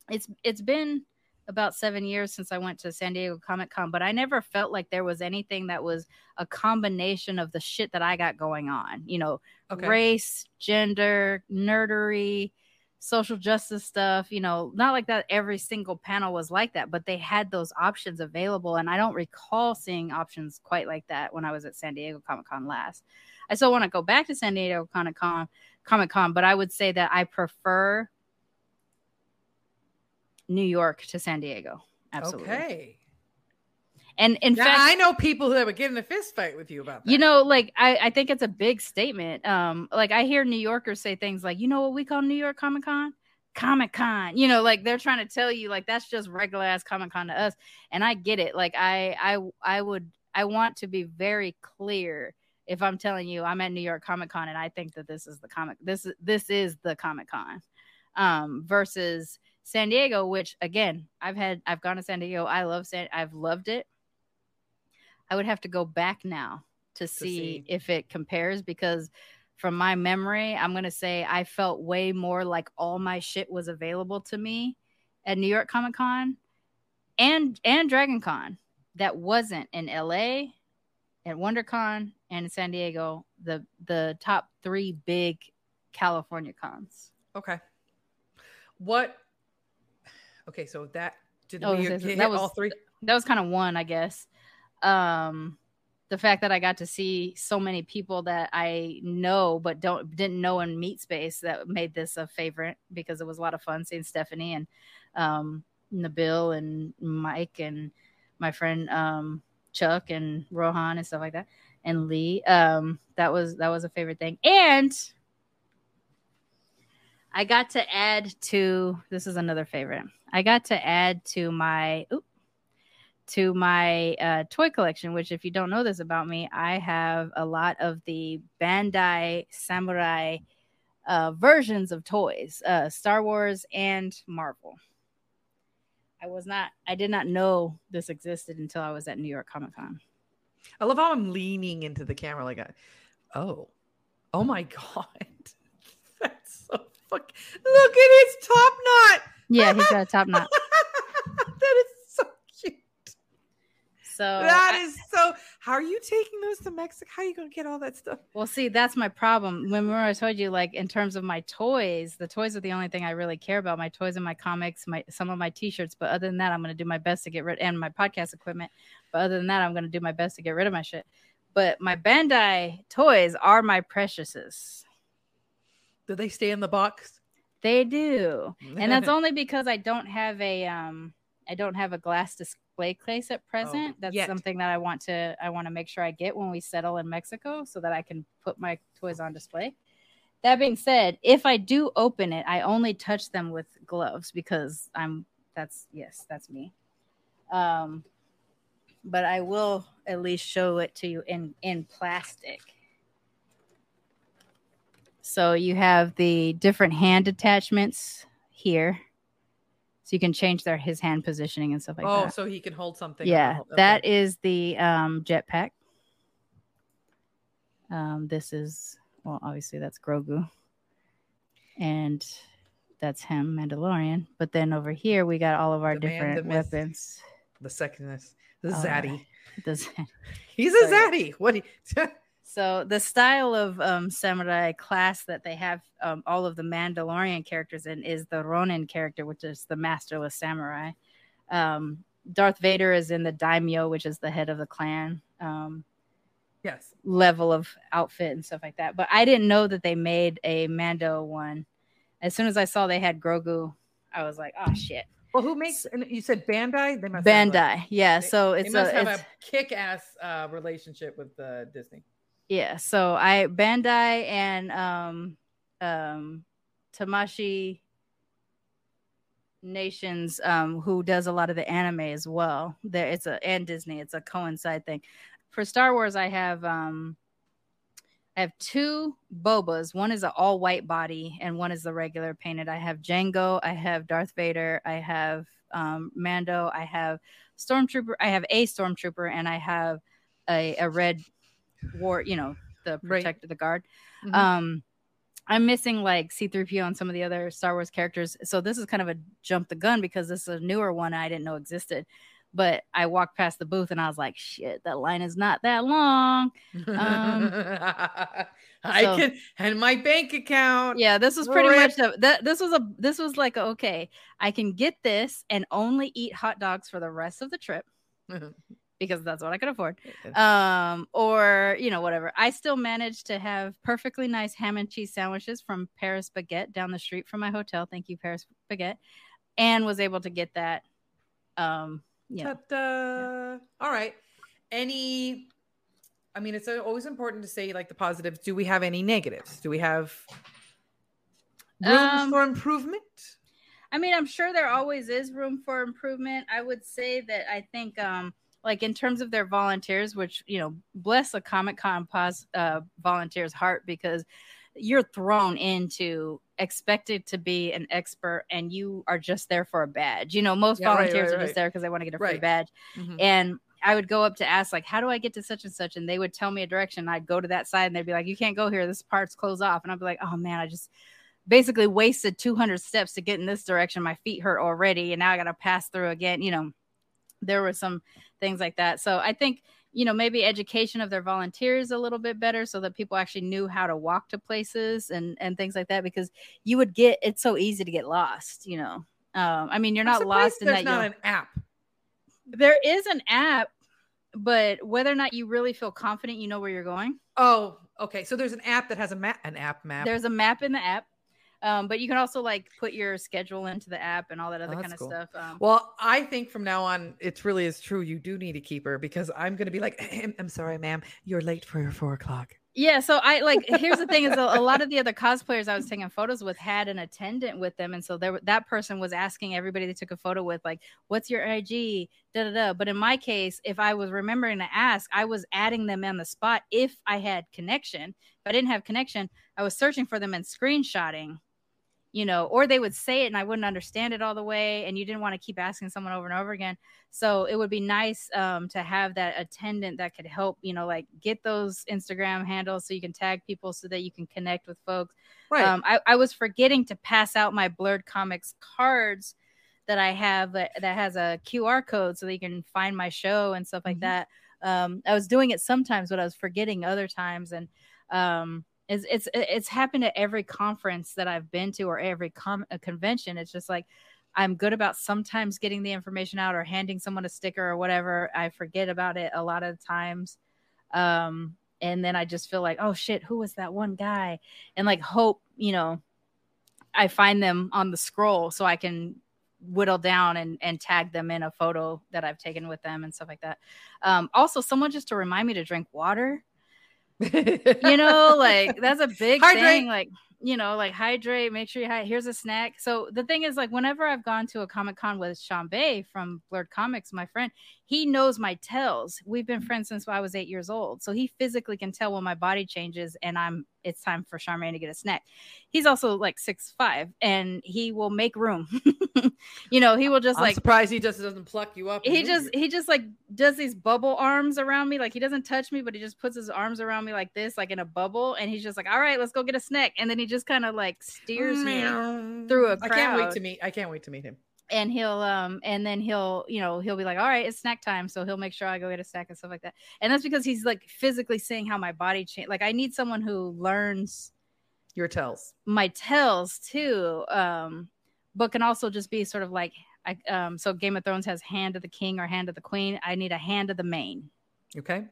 it's it's been about seven years since I went to San Diego Comic Con, but I never felt like there was anything that was a combination of the shit that I got going on. You know, okay. race, gender, nerdery, social justice stuff. You know, not like that every single panel was like that, but they had those options available. And I don't recall seeing options quite like that when I was at San Diego Comic Con last. I still want to go back to San Diego Comic Con, Comic Con, but I would say that I prefer New York to San Diego. Absolutely. Okay. And in now, fact, I know people that would get in a fist fight with you about that. You know, like I, I think it's a big statement. Um, like I hear New Yorkers say things like, you know what we call New York Comic Con? Comic Con. You know, like they're trying to tell you like that's just regular ass Comic Con to us. And I get it. Like I I I would I want to be very clear if I'm telling you I'm at New York Comic Con and I think that this is the comic this this is the Comic Con. Um, versus San Diego, which again, I've had I've gone to San Diego. I love San I've loved it. I would have to go back now to, to see, see if it compares because from my memory, I'm going to say I felt way more like all my shit was available to me at New York Comic Con and and Dragon Con that wasn't in LA at WonderCon and in San Diego, the the top 3 big California cons. Okay. What Okay, so that did oh, we hit that was, all three? That was kind of one, I guess. Um, the fact that I got to see so many people that I know but don't didn't know in meet space that made this a favorite because it was a lot of fun seeing Stephanie and um, Nabil and Mike and my friend um, Chuck and Rohan and stuff like that and Lee. Um, that was that was a favorite thing. And I got to add to this is another favorite. I got to add to my oops, to my uh, toy collection. Which, if you don't know this about me, I have a lot of the Bandai Samurai uh, versions of toys, uh, Star Wars and Marvel. I was not, I did not know this existed until I was at New York Comic Con. I love how I'm leaning into the camera like, oh, oh my god, fuck. Look at his top knot. Yeah, he's got a top knot. that is so that I, is so. How are you taking those to Mexico? How are you going to get all that stuff? Well, see, that's my problem. When I told you, like in terms of my toys, the toys are the only thing I really care about. My toys and my comics, my some of my T-shirts. But other than that, I'm going to do my best to get rid and my podcast equipment. But other than that, I'm going to do my best to get rid of my shit. But my Bandai toys are my preciouses. Do they stay in the box? They do, and that's only because I don't have a um I don't have a glass display case at oh, present. Oh, That's yet. something that I want to I want to make sure I get when we settle in Mexico so that I can put my toys on display. That being said, if I do open it, I only touch them with gloves because I'm that's yes, that's me. Um but I will at least show it to you in in plastic. So you have the different hand attachments here so you can change their his hand positioning and stuff like oh, that. Oh, so he can hold something. Yeah, okay. that is the um, jetpack. Um, this is well, obviously that's Grogu, and that's him, Mandalorian. But then over here we got all of our the different man, the weapons. The secondness, the Zaddy. The, He's a Zaddy. What? He, So the style of um, samurai class that they have um, all of the Mandalorian characters in is the Ronin character, which is the masterless samurai. Um, Darth Vader is in the daimyo, which is the head of the clan. Um, yes, level of outfit and stuff like that. But I didn't know that they made a Mando one. As soon as I saw they had Grogu, I was like, oh shit. Well, who makes? And you said Bandai. They must Bandai. yeah. So it's they must a, have a kick-ass uh, relationship with uh, Disney. Yeah, so I Bandai and um um Tamashii Nations um who does a lot of the anime as well. There it's a and Disney, it's a coincide thing. For Star Wars I have um I have two Bobas. One is an all white body and one is the regular painted. I have Jango, I have Darth Vader, I have um Mando, I have Stormtrooper, I have a Stormtrooper and I have a, a red war, you know, the protector, right. the guard. Mm-hmm. Um, I'm missing like C3PO and some of the other Star Wars characters. So this is kind of a jump the gun because this is a newer one I didn't know existed. But I walked past the booth and I was like, shit, that line is not that long. Um, I so, can and my bank account. Yeah, this was pretty much a, that this was a this was like okay, I can get this and only eat hot dogs for the rest of the trip because that's what I could afford. Um, or you know, whatever. I still managed to have perfectly nice ham and cheese sandwiches from Paris Baguette down the street from my hotel. Thank you, Paris Baguette, and was able to get that. Um, yeah. yeah. All right. Any? I mean, it's always important to say like the positives. Do we have any negatives? Do we have room um, for improvement? I mean, I'm sure there always is room for improvement. I would say that I think um, like in terms of their volunteers, which you know, bless a Comic Con pos- uh, volunteer's heart because you're thrown into expected to be an expert and you are just there for a badge. You know, most yeah, volunteers right, right, are just there because they want to get a free badge. Mm-hmm. And I would go up to ask, like, how do I get to such and such? And they would tell me a direction. I'd go to that side and they'd be like, you can't go here. This part's closed off. And I'd be like, oh man, I just basically wasted 200 steps to get in this direction. My feet hurt already. And now I got to pass through again. You know, there were some things like that. So I think you know maybe education of their volunteers a little bit better so that people actually knew how to walk to places and and things like that because you would get it's so easy to get lost you know. Um, i mean you're not lost in that There's not an app. There is an app but whether or not you really feel confident you know where you're going. Oh okay. So there's an app that has a map an app map. There's a map in the app um, but you can also like put your schedule into the app and all that other oh, kind of cool. stuff. Um, well, I think from now on, it really is true. You do need a keeper because I'm going to be like, I'm sorry, ma'am, you're late for your four o'clock. Yeah, so I like. Here's the thing: is a, a, lot of the other cosplayers I was taking photos with had an attendant with them, and so there that person was asking everybody they took a photo with, like, "What's your IG?" Da da da. But in my case, if I was remembering to ask, I was adding them on the spot if I had connection. If I didn't have connection, I was searching for them and screenshotting you know, or they would say it and I wouldn't understand it all the way, and you didn't want to keep asking someone over and over again. So it would be nice um, to have that attendant that could help, you know, like get those Instagram handles so you can tag people so that you can connect with folks. Right. Um, I, I was forgetting to pass out my Blerd Comics cards that I have that, that has a QR code so that you can find my show and stuff like mm-hmm. that. Um, I was doing it sometimes, but I was forgetting other times, and um, it's it's it's happened at every conference that I've been to or every com- convention. It's just like I'm good about sometimes getting the information out or handing someone a sticker or whatever. I forget about it a lot of times. Um, and then I just feel like, oh shit, who was that one guy? And like hope, you know, I find them on the scroll so I can whittle down and and tag them in a photo that I've taken with them and stuff like that. Um, also, someone just to remind me to drink water you know, like that's a big Hydrate. thing. Like you know, like hydrate, make sure you hydrate. Here's a snack. So the thing is, like, whenever I've gone to a Comic Con with Sean Bay from Blerd Comics, my friend, he knows my tells. We've been friends since I was eight years old. So he physically can tell when my body changes and I'm it's time for Charmaine to get a snack. He's also like six five and he will make room. you know, he will just I'm like surprised he just doesn't pluck you up. He just you. he just like does these bubble arms around me. Like he doesn't touch me, but he just puts his arms around me like this, like in a bubble, and he's just like, All right, let's go get a snack. And then he just kind of like steers me through a crowd. I can't wait to meet. I can't wait to meet him. And he'll um and then he'll you know he'll be like all right it's snack time so he'll make sure I go get a snack and stuff like that and that's because he's like physically seeing how my body change like I need someone who learns your tells my tells too um but can also just be sort of like I um so Game of Thrones has hand of the king or hand of the queen I need a hand of the main okay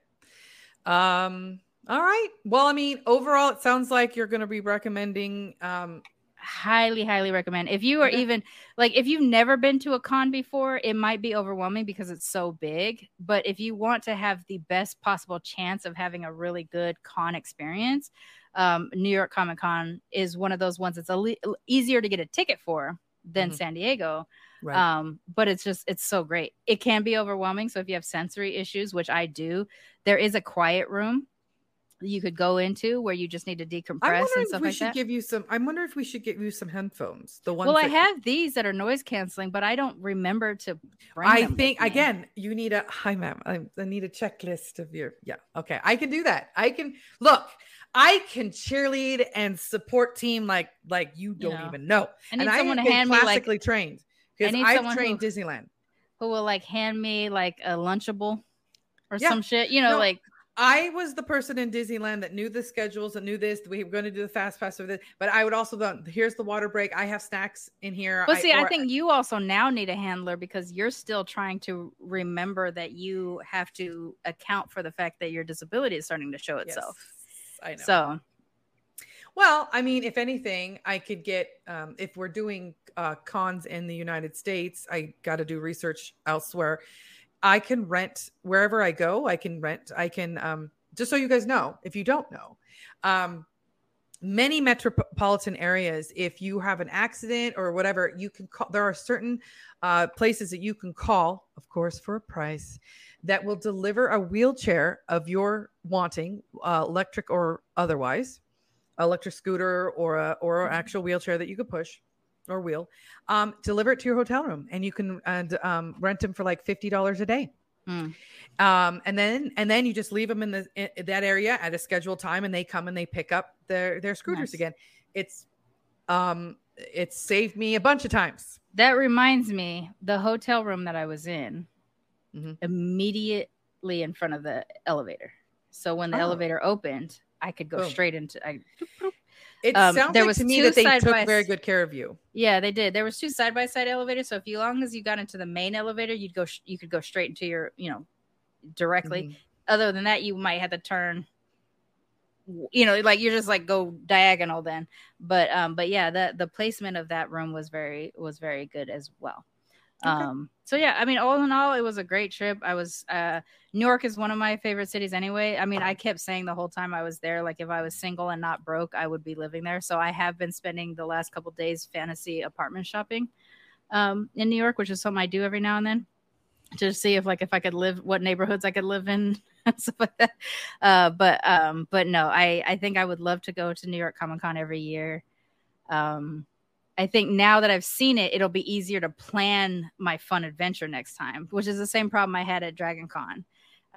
um all right. Well, I mean, overall, it sounds like you're going to be recommending. Um, highly, highly recommend. If you are even like, if you've never been to a con before, it might be overwhelming because it's so big. But if you want to have the best possible chance of having a really good con experience, um, New York Comic Con is one of those ones that's a le- easier to get a ticket for than mm-hmm. San Diego. Right. Um, but it's just it's so great. It can be overwhelming. So if you have sensory issues, which I do, there is a quiet room you could go into where you just need to decompress and stuff we like should that. give you some. I wonder if we should give you some headphones. The ones. Well, I have these that are noise canceling, but I don't remember to. I think again, you need a hi, ma'am. I, I need a checklist of your. Yeah, okay, I can do that. I can look. I can cheerlead and support team like like you don't you know, even know. I need and someone I to hand classically me like, trained because I've trained who, Disneyland. Who will like hand me like a lunchable or yeah. some shit? You know, no, like I was the person in Disneyland that knew the schedules, and knew this. We were going to do the fast pass of this, but I would also go. Here's the water break. I have snacks in here. Well, see, I, or, I think you also now need a handler because you're still trying to remember that you have to account for the fact that your disability is starting to show itself. Yes, I know. So, well, I mean, if anything, I could get um, if we're doing uh, cons in the United States, I got to do research elsewhere I can rent wherever I go. I can rent. I can um, just so you guys know, if you don't know, um, many metropolitan areas, if you have an accident or whatever, you can call. There are certain uh, places that you can call, of course, for a price that will deliver a wheelchair of your wanting, uh, electric or otherwise, electric scooter or a or an actual wheelchair that you could push or wheel, um, deliver it to your hotel room, and you can and um, rent them for like fifty dollars a day. Mm. Um, and then and then you just leave them in the in that area at a scheduled time, and they come and they pick up their their scooters nice. again. It's um it's saved me a bunch of times. That reminds me, the hotel room that I was in, mm-hmm. immediately in front of the elevator. So when the oh. elevator opened, I could go Boom. straight into I it um, sounds there like was to me that they took by, very good care of you. Yeah, they did. There was two side by side elevators, so if you long as you got into the main elevator, you'd go you could go straight into your you know directly. Mm-hmm. Other than that, you might have to turn. You know, like you're just like go diagonal then. But um, but yeah, the the placement of that room was very was very good as well. Okay. Um, so yeah, I mean, all in all, it was a great trip. I was uh, New York is one of my favorite cities anyway. I mean, I kept saying the whole time I was there, like if I was single and not broke, I would be living there. So I have been spending the last couple days fantasy apartment shopping um, in New York, which is something I do every now and then to see if like if I could live what neighborhoods I could live in stuff like that. Uh, but um, but no, I I think I would love to go to New York Comic Con every year. Um, I think now that I've seen it, it'll be easier to plan my fun adventure next time, which is the same problem I had at Dragon Con.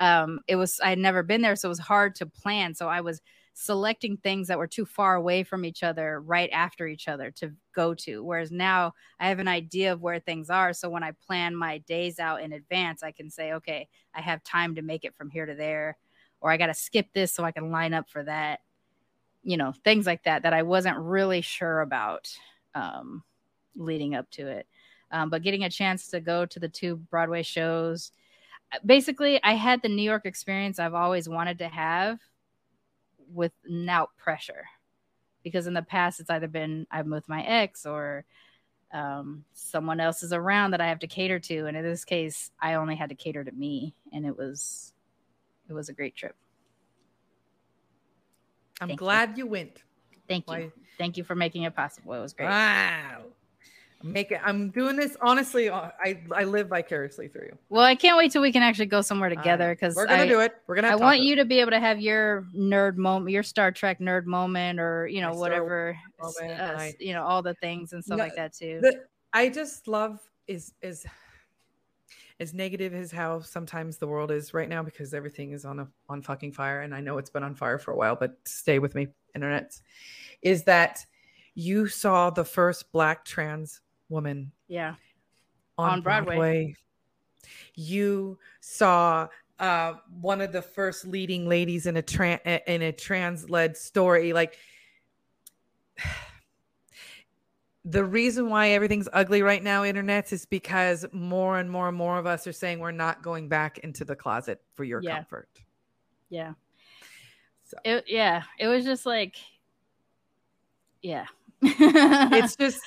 Um, it was I had never been there, so it was hard to plan. So I was selecting things that were too far away from each other right after each other to go to. Whereas now I have an idea of where things are. So when I plan my days out in advance, I can say, okay, I have time to make it from here to there, or I got to skip this so I can line up for that. You know, things like that that I wasn't really sure about um, leading up to it. Um, but getting a chance to go to the two Broadway shows, basically, I had the New York experience I've always wanted to have without pressure. Because in the past, it's either been I'm with my ex or um, someone else is around that I have to cater to. And in this case, I only had to cater to me, and it was it was a great trip. I'm Thank glad you. you. went. Thank you. Thank you for making it possible. It was great. Wow. Make it. I'm doing this honestly. Uh, I I live vicariously through you. Well, I can't wait till we can actually go somewhere together because we're gonna I, do it. We're gonna. I want you to be able to have your nerd moment, your Star Trek nerd moment, or you know whatever, moment, uh, I, you know all the things and stuff no, like that too. The, I just love is is as negative as how sometimes the world is right now because everything is on a on fucking fire and I know it's been on fire for a while but stay with me internet is that you saw the first black trans woman yeah on, on Broadway. Broadway. You saw uh, one of the first leading ladies in a trans in a trans led story like the reason why everything's ugly right now, internet, is because more and more and more of us are saying we're not going back into the closet for your yeah. comfort. Yeah. So. It, yeah. It was just like, yeah. it's just,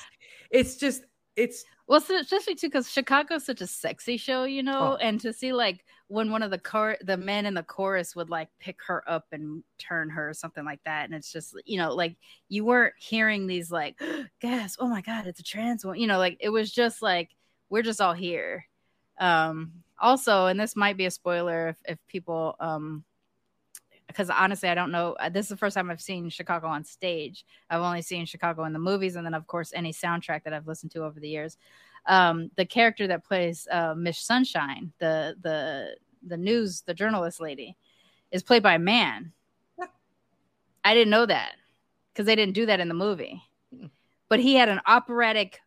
it's just, it's well, especially too because Chicago's such a sexy show, you know, oh. and to see like when one of the the men in the chorus would like pick her up and turn her or something like that, and it's just you know like you weren't hearing these like gas, oh my god, it's a trans one, you know, like it was just like we're just all here. Um, also, and this might be a spoiler if if people um because honestly, I don't know. Uh, this is the first time I've seen Chicago on stage. I've only seen Chicago in the movies, and then of course any soundtrack that I've listened to over the years. Um, the character that plays uh, Miss Sunshine, the the the news, the journalist lady, is played by a man. I didn't know that because they didn't do that in the movie. But he had an operatic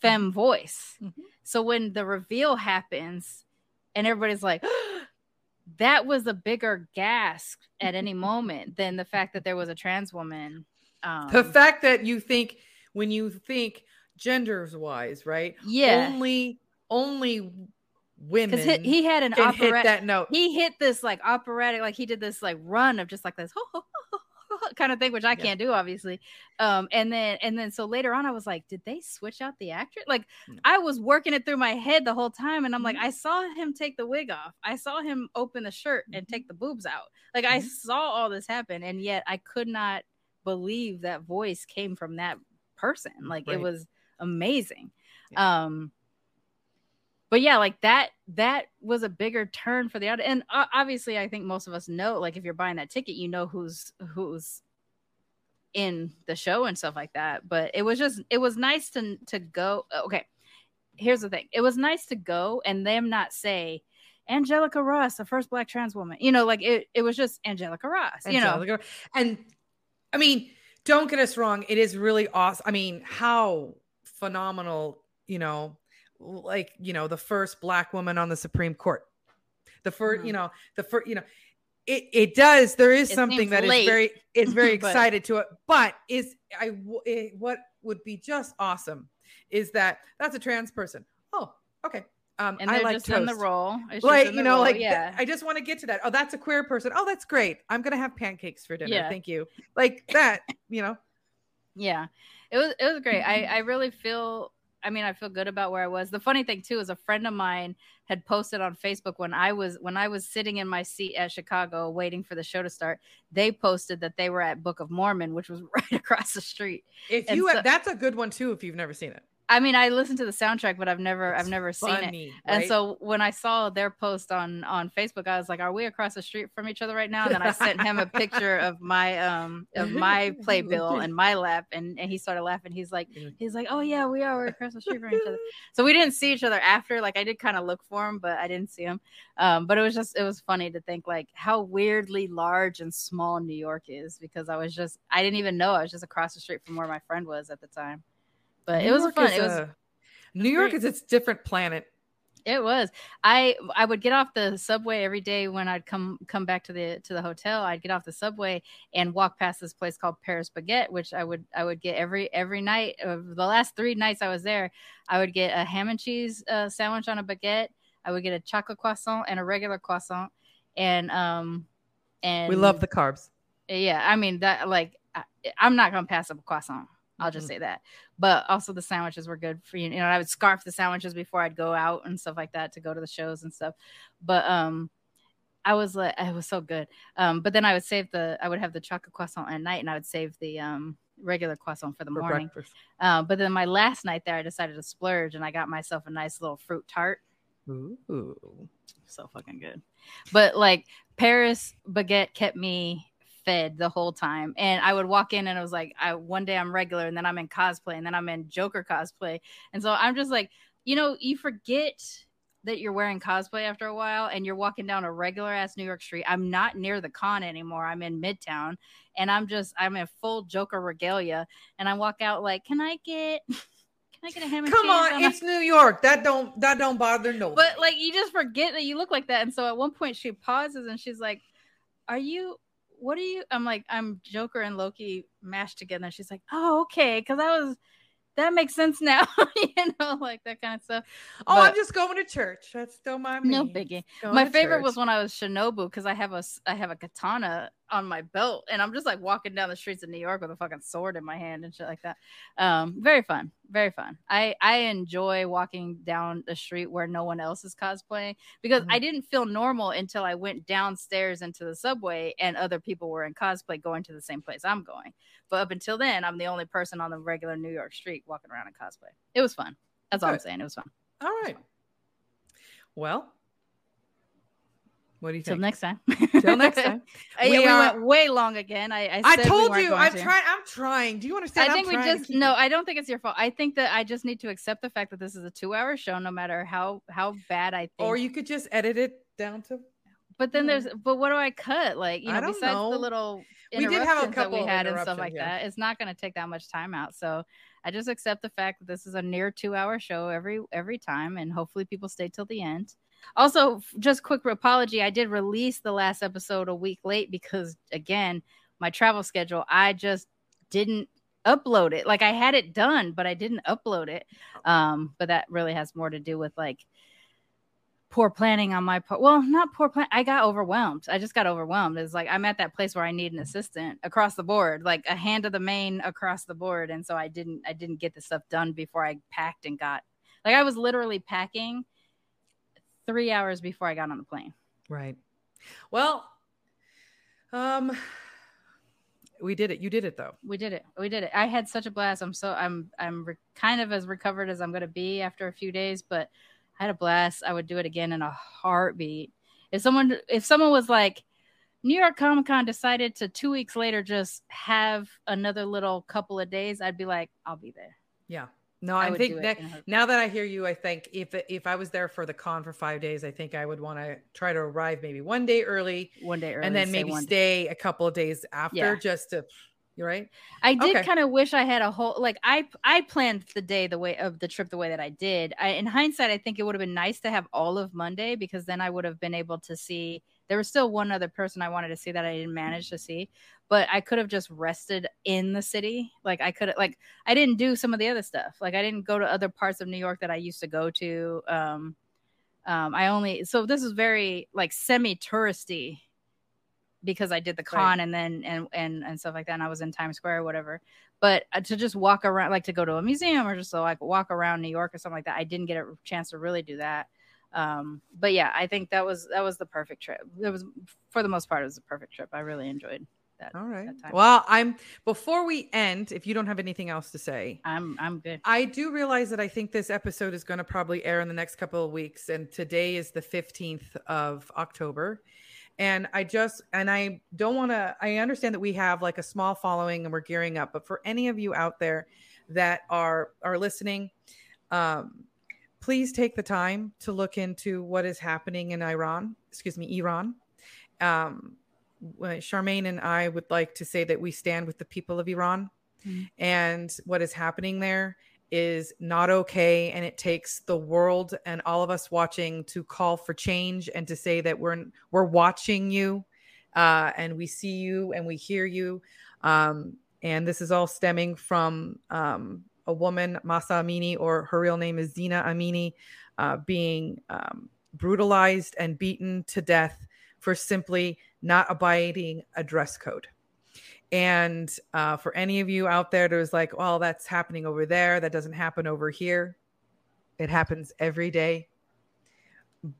femme voice. Mm-hmm. So when the reveal happens, and everybody's like that was a bigger gasp at any moment than the fact that there was a trans woman. Um, the fact that you think when you think genders wise, right? Yeah. Only only women because he, he, had an operatic that note. He hit this like operatic, like he did this like run of just like this. kind of thing, which I yeah. can't do, obviously. Um, and then and then so later on, I was like, did they switch out the actor? Like, no. I was working it through my head the whole time, and I'm like, mm-hmm. I saw him take the wig off, I saw him open the shirt and mm-hmm. take the boobs out. Like, mm-hmm. I saw all this happen, and yet I could not believe that voice came from that person. Like, right. it was amazing. Yeah. Um, but yeah, like that that was a bigger turn for the audience. And obviously, I think most of us know, like if you're buying that ticket, you know who's who's in the show and stuff like that. But it was just it was nice to to go. Okay, here's the thing: it was nice to go and them not say. Angelica Ross, the first black trans woman. You know, like it, it was just Angelica Ross, you Angelica, know. And I mean, don't get us wrong, it is really awesome. I mean, how phenomenal, you know, like you know the first black woman on the supreme court. The 1st mm-hmm. you know the first you know it, it does there is it something that late. is very is very excited to it. But is i it, what would be just awesome is that that's a trans person. Oh okay. Um and I like just toast. in the role. Like you know role, like yeah. Th- i just want to get to that. Oh that's a queer person. Oh that's great. I'm gonna have pancakes for dinner. Yeah. thank you. Like that you know? Yeah it was it was great i mm-hmm. i really feel I mean, I feel good about where I was. The funny thing too is a friend of mine had posted on Facebook when I was when I was sitting in my seat at Chicago waiting for the show to start. They posted that they were at Book of Mormon, which was right across the street. If and you so, that's a good one too if you've never seen it. I mean, I listened to the soundtrack, but I've never, it's I've never funny, seen it. Right? And so when I saw their post on on Facebook, I was like, "Are we across the street from each other right now?" And then I sent him a picture of my um of my playbill and my lap, and, and he started laughing. He's like, he's like, "Oh yeah, we are. We're across the street from each other." So we didn't see each other after. Like I did kind of look for him, but I didn't see him. Um, but it was just it was funny to think like how weirdly large and small New York is because I was just I didn't even know I was just across the street from where my friend was at the time. But New it was York fun. It was a, New York great. is its different planet. It was. I I would get off the subway every day when I'd come come back to the to the hotel. I'd get off the subway and walk past this place called Paris Baguette, which I would I would get every every night. Of the last three nights I was there, I would get a ham and cheese uh, sandwich on a baguette. I would get a chocolate croissant and a regular croissant, and um, and we love the carbs. Yeah, I mean that like I, I'm not gonna pass up a croissant. I'll just mm-hmm. say that. But also the sandwiches were good for you. You know, I would scarf the sandwiches before I'd go out and stuff like that to go to the shows and stuff. But um I was like it was so good. Um but then I would save the I would have the chocolate croissant at night and I would save the um regular croissant for the for morning. Uh, but then my last night there I decided to splurge and I got myself a nice little fruit tart. Ooh. So fucking good. But like Paris baguette kept me fed the whole time. And I would walk in and I was like, I one day I'm regular and then I'm in cosplay and then I'm in Joker cosplay. And so I'm just like, you know, you forget that you're wearing cosplay after a while and you're walking down a regular ass New York street. I'm not near the con anymore. I'm in Midtown and I'm just I'm in full Joker regalia and I walk out like, "Can I get can I get a ham and Come on, it's New York. That don't that don't bother no. But like you just forget that you look like that. And so at one point she pauses and she's like, "Are you what are you? I'm like, I'm Joker and Loki mashed together. She's like, oh, okay. Cause I was that makes sense now, you know, like that kind of stuff. Oh, but, I'm just going to church. That's still my no biggie. My favorite church. was when I was Shinobu because I have a I have a katana on my belt, and I'm just like walking down the streets of New York with a fucking sword in my hand and shit like that. Um, very fun, very fun. I I enjoy walking down the street where no one else is cosplaying because mm-hmm. I didn't feel normal until I went downstairs into the subway and other people were in cosplay going to the same place I'm going. But up until then, I'm the only person on the regular New York street walking around in cosplay. It was fun. That's all I'm saying. It was fun. All right. Well, what do you think? Till next time. Till next time. we, yeah, we are, went way long again. I I, I told we you. I'm trying. I'm trying. Do you understand? I think we just no. I don't think it's your fault. I think that I just need to accept the fact that this is a two hour show, no matter how how bad I think. Or you could just edit it down to. But then there's. Hmm. But what do I cut? Like you know, besides know. the little we did have a couple that we had and stuff like yeah. that. It's not going to take that much time out. So I just accept the fact that this is a near two hour show every every time, and hopefully people stay till the end. Also, just quick apology. I did release the last episode a week late because again, my travel schedule. I just didn't upload it. Like I had it done, but I didn't upload it. Um, but that really has more to do with like poor planning on my part. Well, not poor plan. I got overwhelmed. I just got overwhelmed. It's like I'm at that place where I need an assistant across the board, like a hand of the main across the board. And so I didn't I didn't get the stuff done before I packed and got like I was literally packing three hours before I got on the plane. Right. Well, um we did it. You did it though. We did it. We did it. I had such a blast. I'm so I'm I'm re- kind of as recovered as I'm going to be after a few days, but I had a blast. I would do it again in a heartbeat. If someone if someone was like New York Comic Con decided to two weeks later just have another little couple of days, I'd be like, I'll be there. Yeah. No, I, I think that now that I hear you, I think if if I was there for the con for five days, I think I would want to try to arrive maybe one day early, one day early, and then maybe stay a couple of days after yeah. just to you're right. I did okay. kind of wish I had a whole like I I planned the day the way of the trip the way that I did. I, in hindsight, I think it would have been nice to have all of Monday because then I would have been able to see. There was still one other person I wanted to see that I didn't manage to see, but I could have just rested in the city. Like I could like I didn't do some of the other stuff. Like I didn't go to other parts of New York that I used to go to. Um, um, I only so this is very like semi touristy because I did the con right. and then and and and stuff like that. And I was in Times Square or whatever. But uh, to just walk around, like to go to a museum or just to like walk around New York or something like that, I didn't get a chance to really do that. Um, but yeah, I think that was that was the perfect trip. It was for the most part, it was a perfect trip. I really enjoyed. That, All right. Well, I'm before we end. If you don't have anything else to say, I'm I'm good. I do realize that I think this episode is going to probably air in the next couple of weeks, and today is the 15th of October. And I just and I don't want to. I understand that we have like a small following and we're gearing up, but for any of you out there that are are listening, um, please take the time to look into what is happening in Iran. Excuse me, Iran. Um, Charmaine and I would like to say that we stand with the people of Iran, mm-hmm. and what is happening there is not okay. And it takes the world and all of us watching to call for change and to say that we're we're watching you uh, and we see you and we hear you. Um, and this is all stemming from um, a woman Mahsa Amini or her real name is Zina Amini uh, being um, brutalized and beaten to death for simply not abiding a dress code. And uh, for any of you out there that was like, well, that's happening over there, that doesn't happen over here. It happens every day.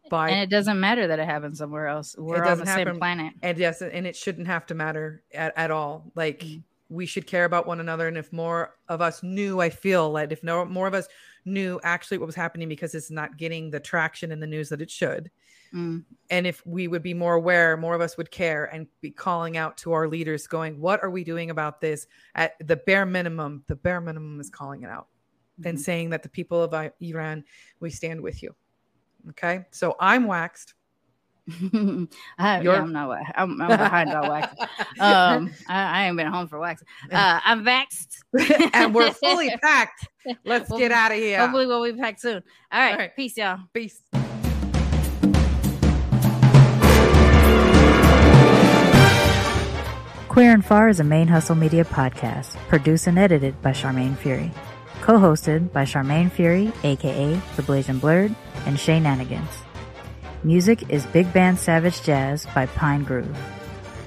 By, and it doesn't matter that it happens somewhere else. We're on the happen, same planet. And yes, and it shouldn't have to matter at, at all. Like mm-hmm. we should care about one another. And if more of us knew, I feel like if no more of us knew actually what was happening because it's not getting the traction in the news that it should, Mm. And if we would be more aware, more of us would care and be calling out to our leaders, going, What are we doing about this? At the bare minimum, the bare minimum is calling it out mm-hmm. and saying that the people of Iran, we stand with you. Okay. So I'm waxed. I, yeah, I'm not. I'm, I'm behind on wax. Um, I, I ain't been home for wax. Uh, I'm vaxxed, and we're fully packed. Let's we'll, get out of here. Hopefully, we'll be packed soon. All right, All right. peace, y'all. Peace. Queer and Far is a Main Hustle Media podcast, produced and edited by Charmaine Fury. Co-hosted by Charmaine Fury, aka The Blazing Blerd, and Shay Nanigans. Music is Big Band Savage Jazz by Pine Groove.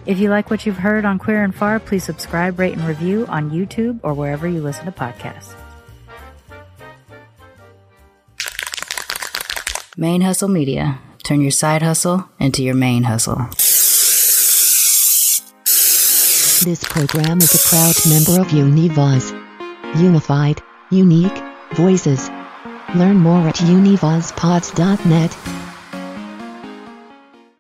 If you like what you've heard on Queer and Far, please subscribe, rate, and review on YouTube or wherever you listen to podcasts. Main Hustle Media. Turn your side hustle into your main hustle. This program is a proud member of Univoz. Unified, unique, voices. Learn more at univozpods.net.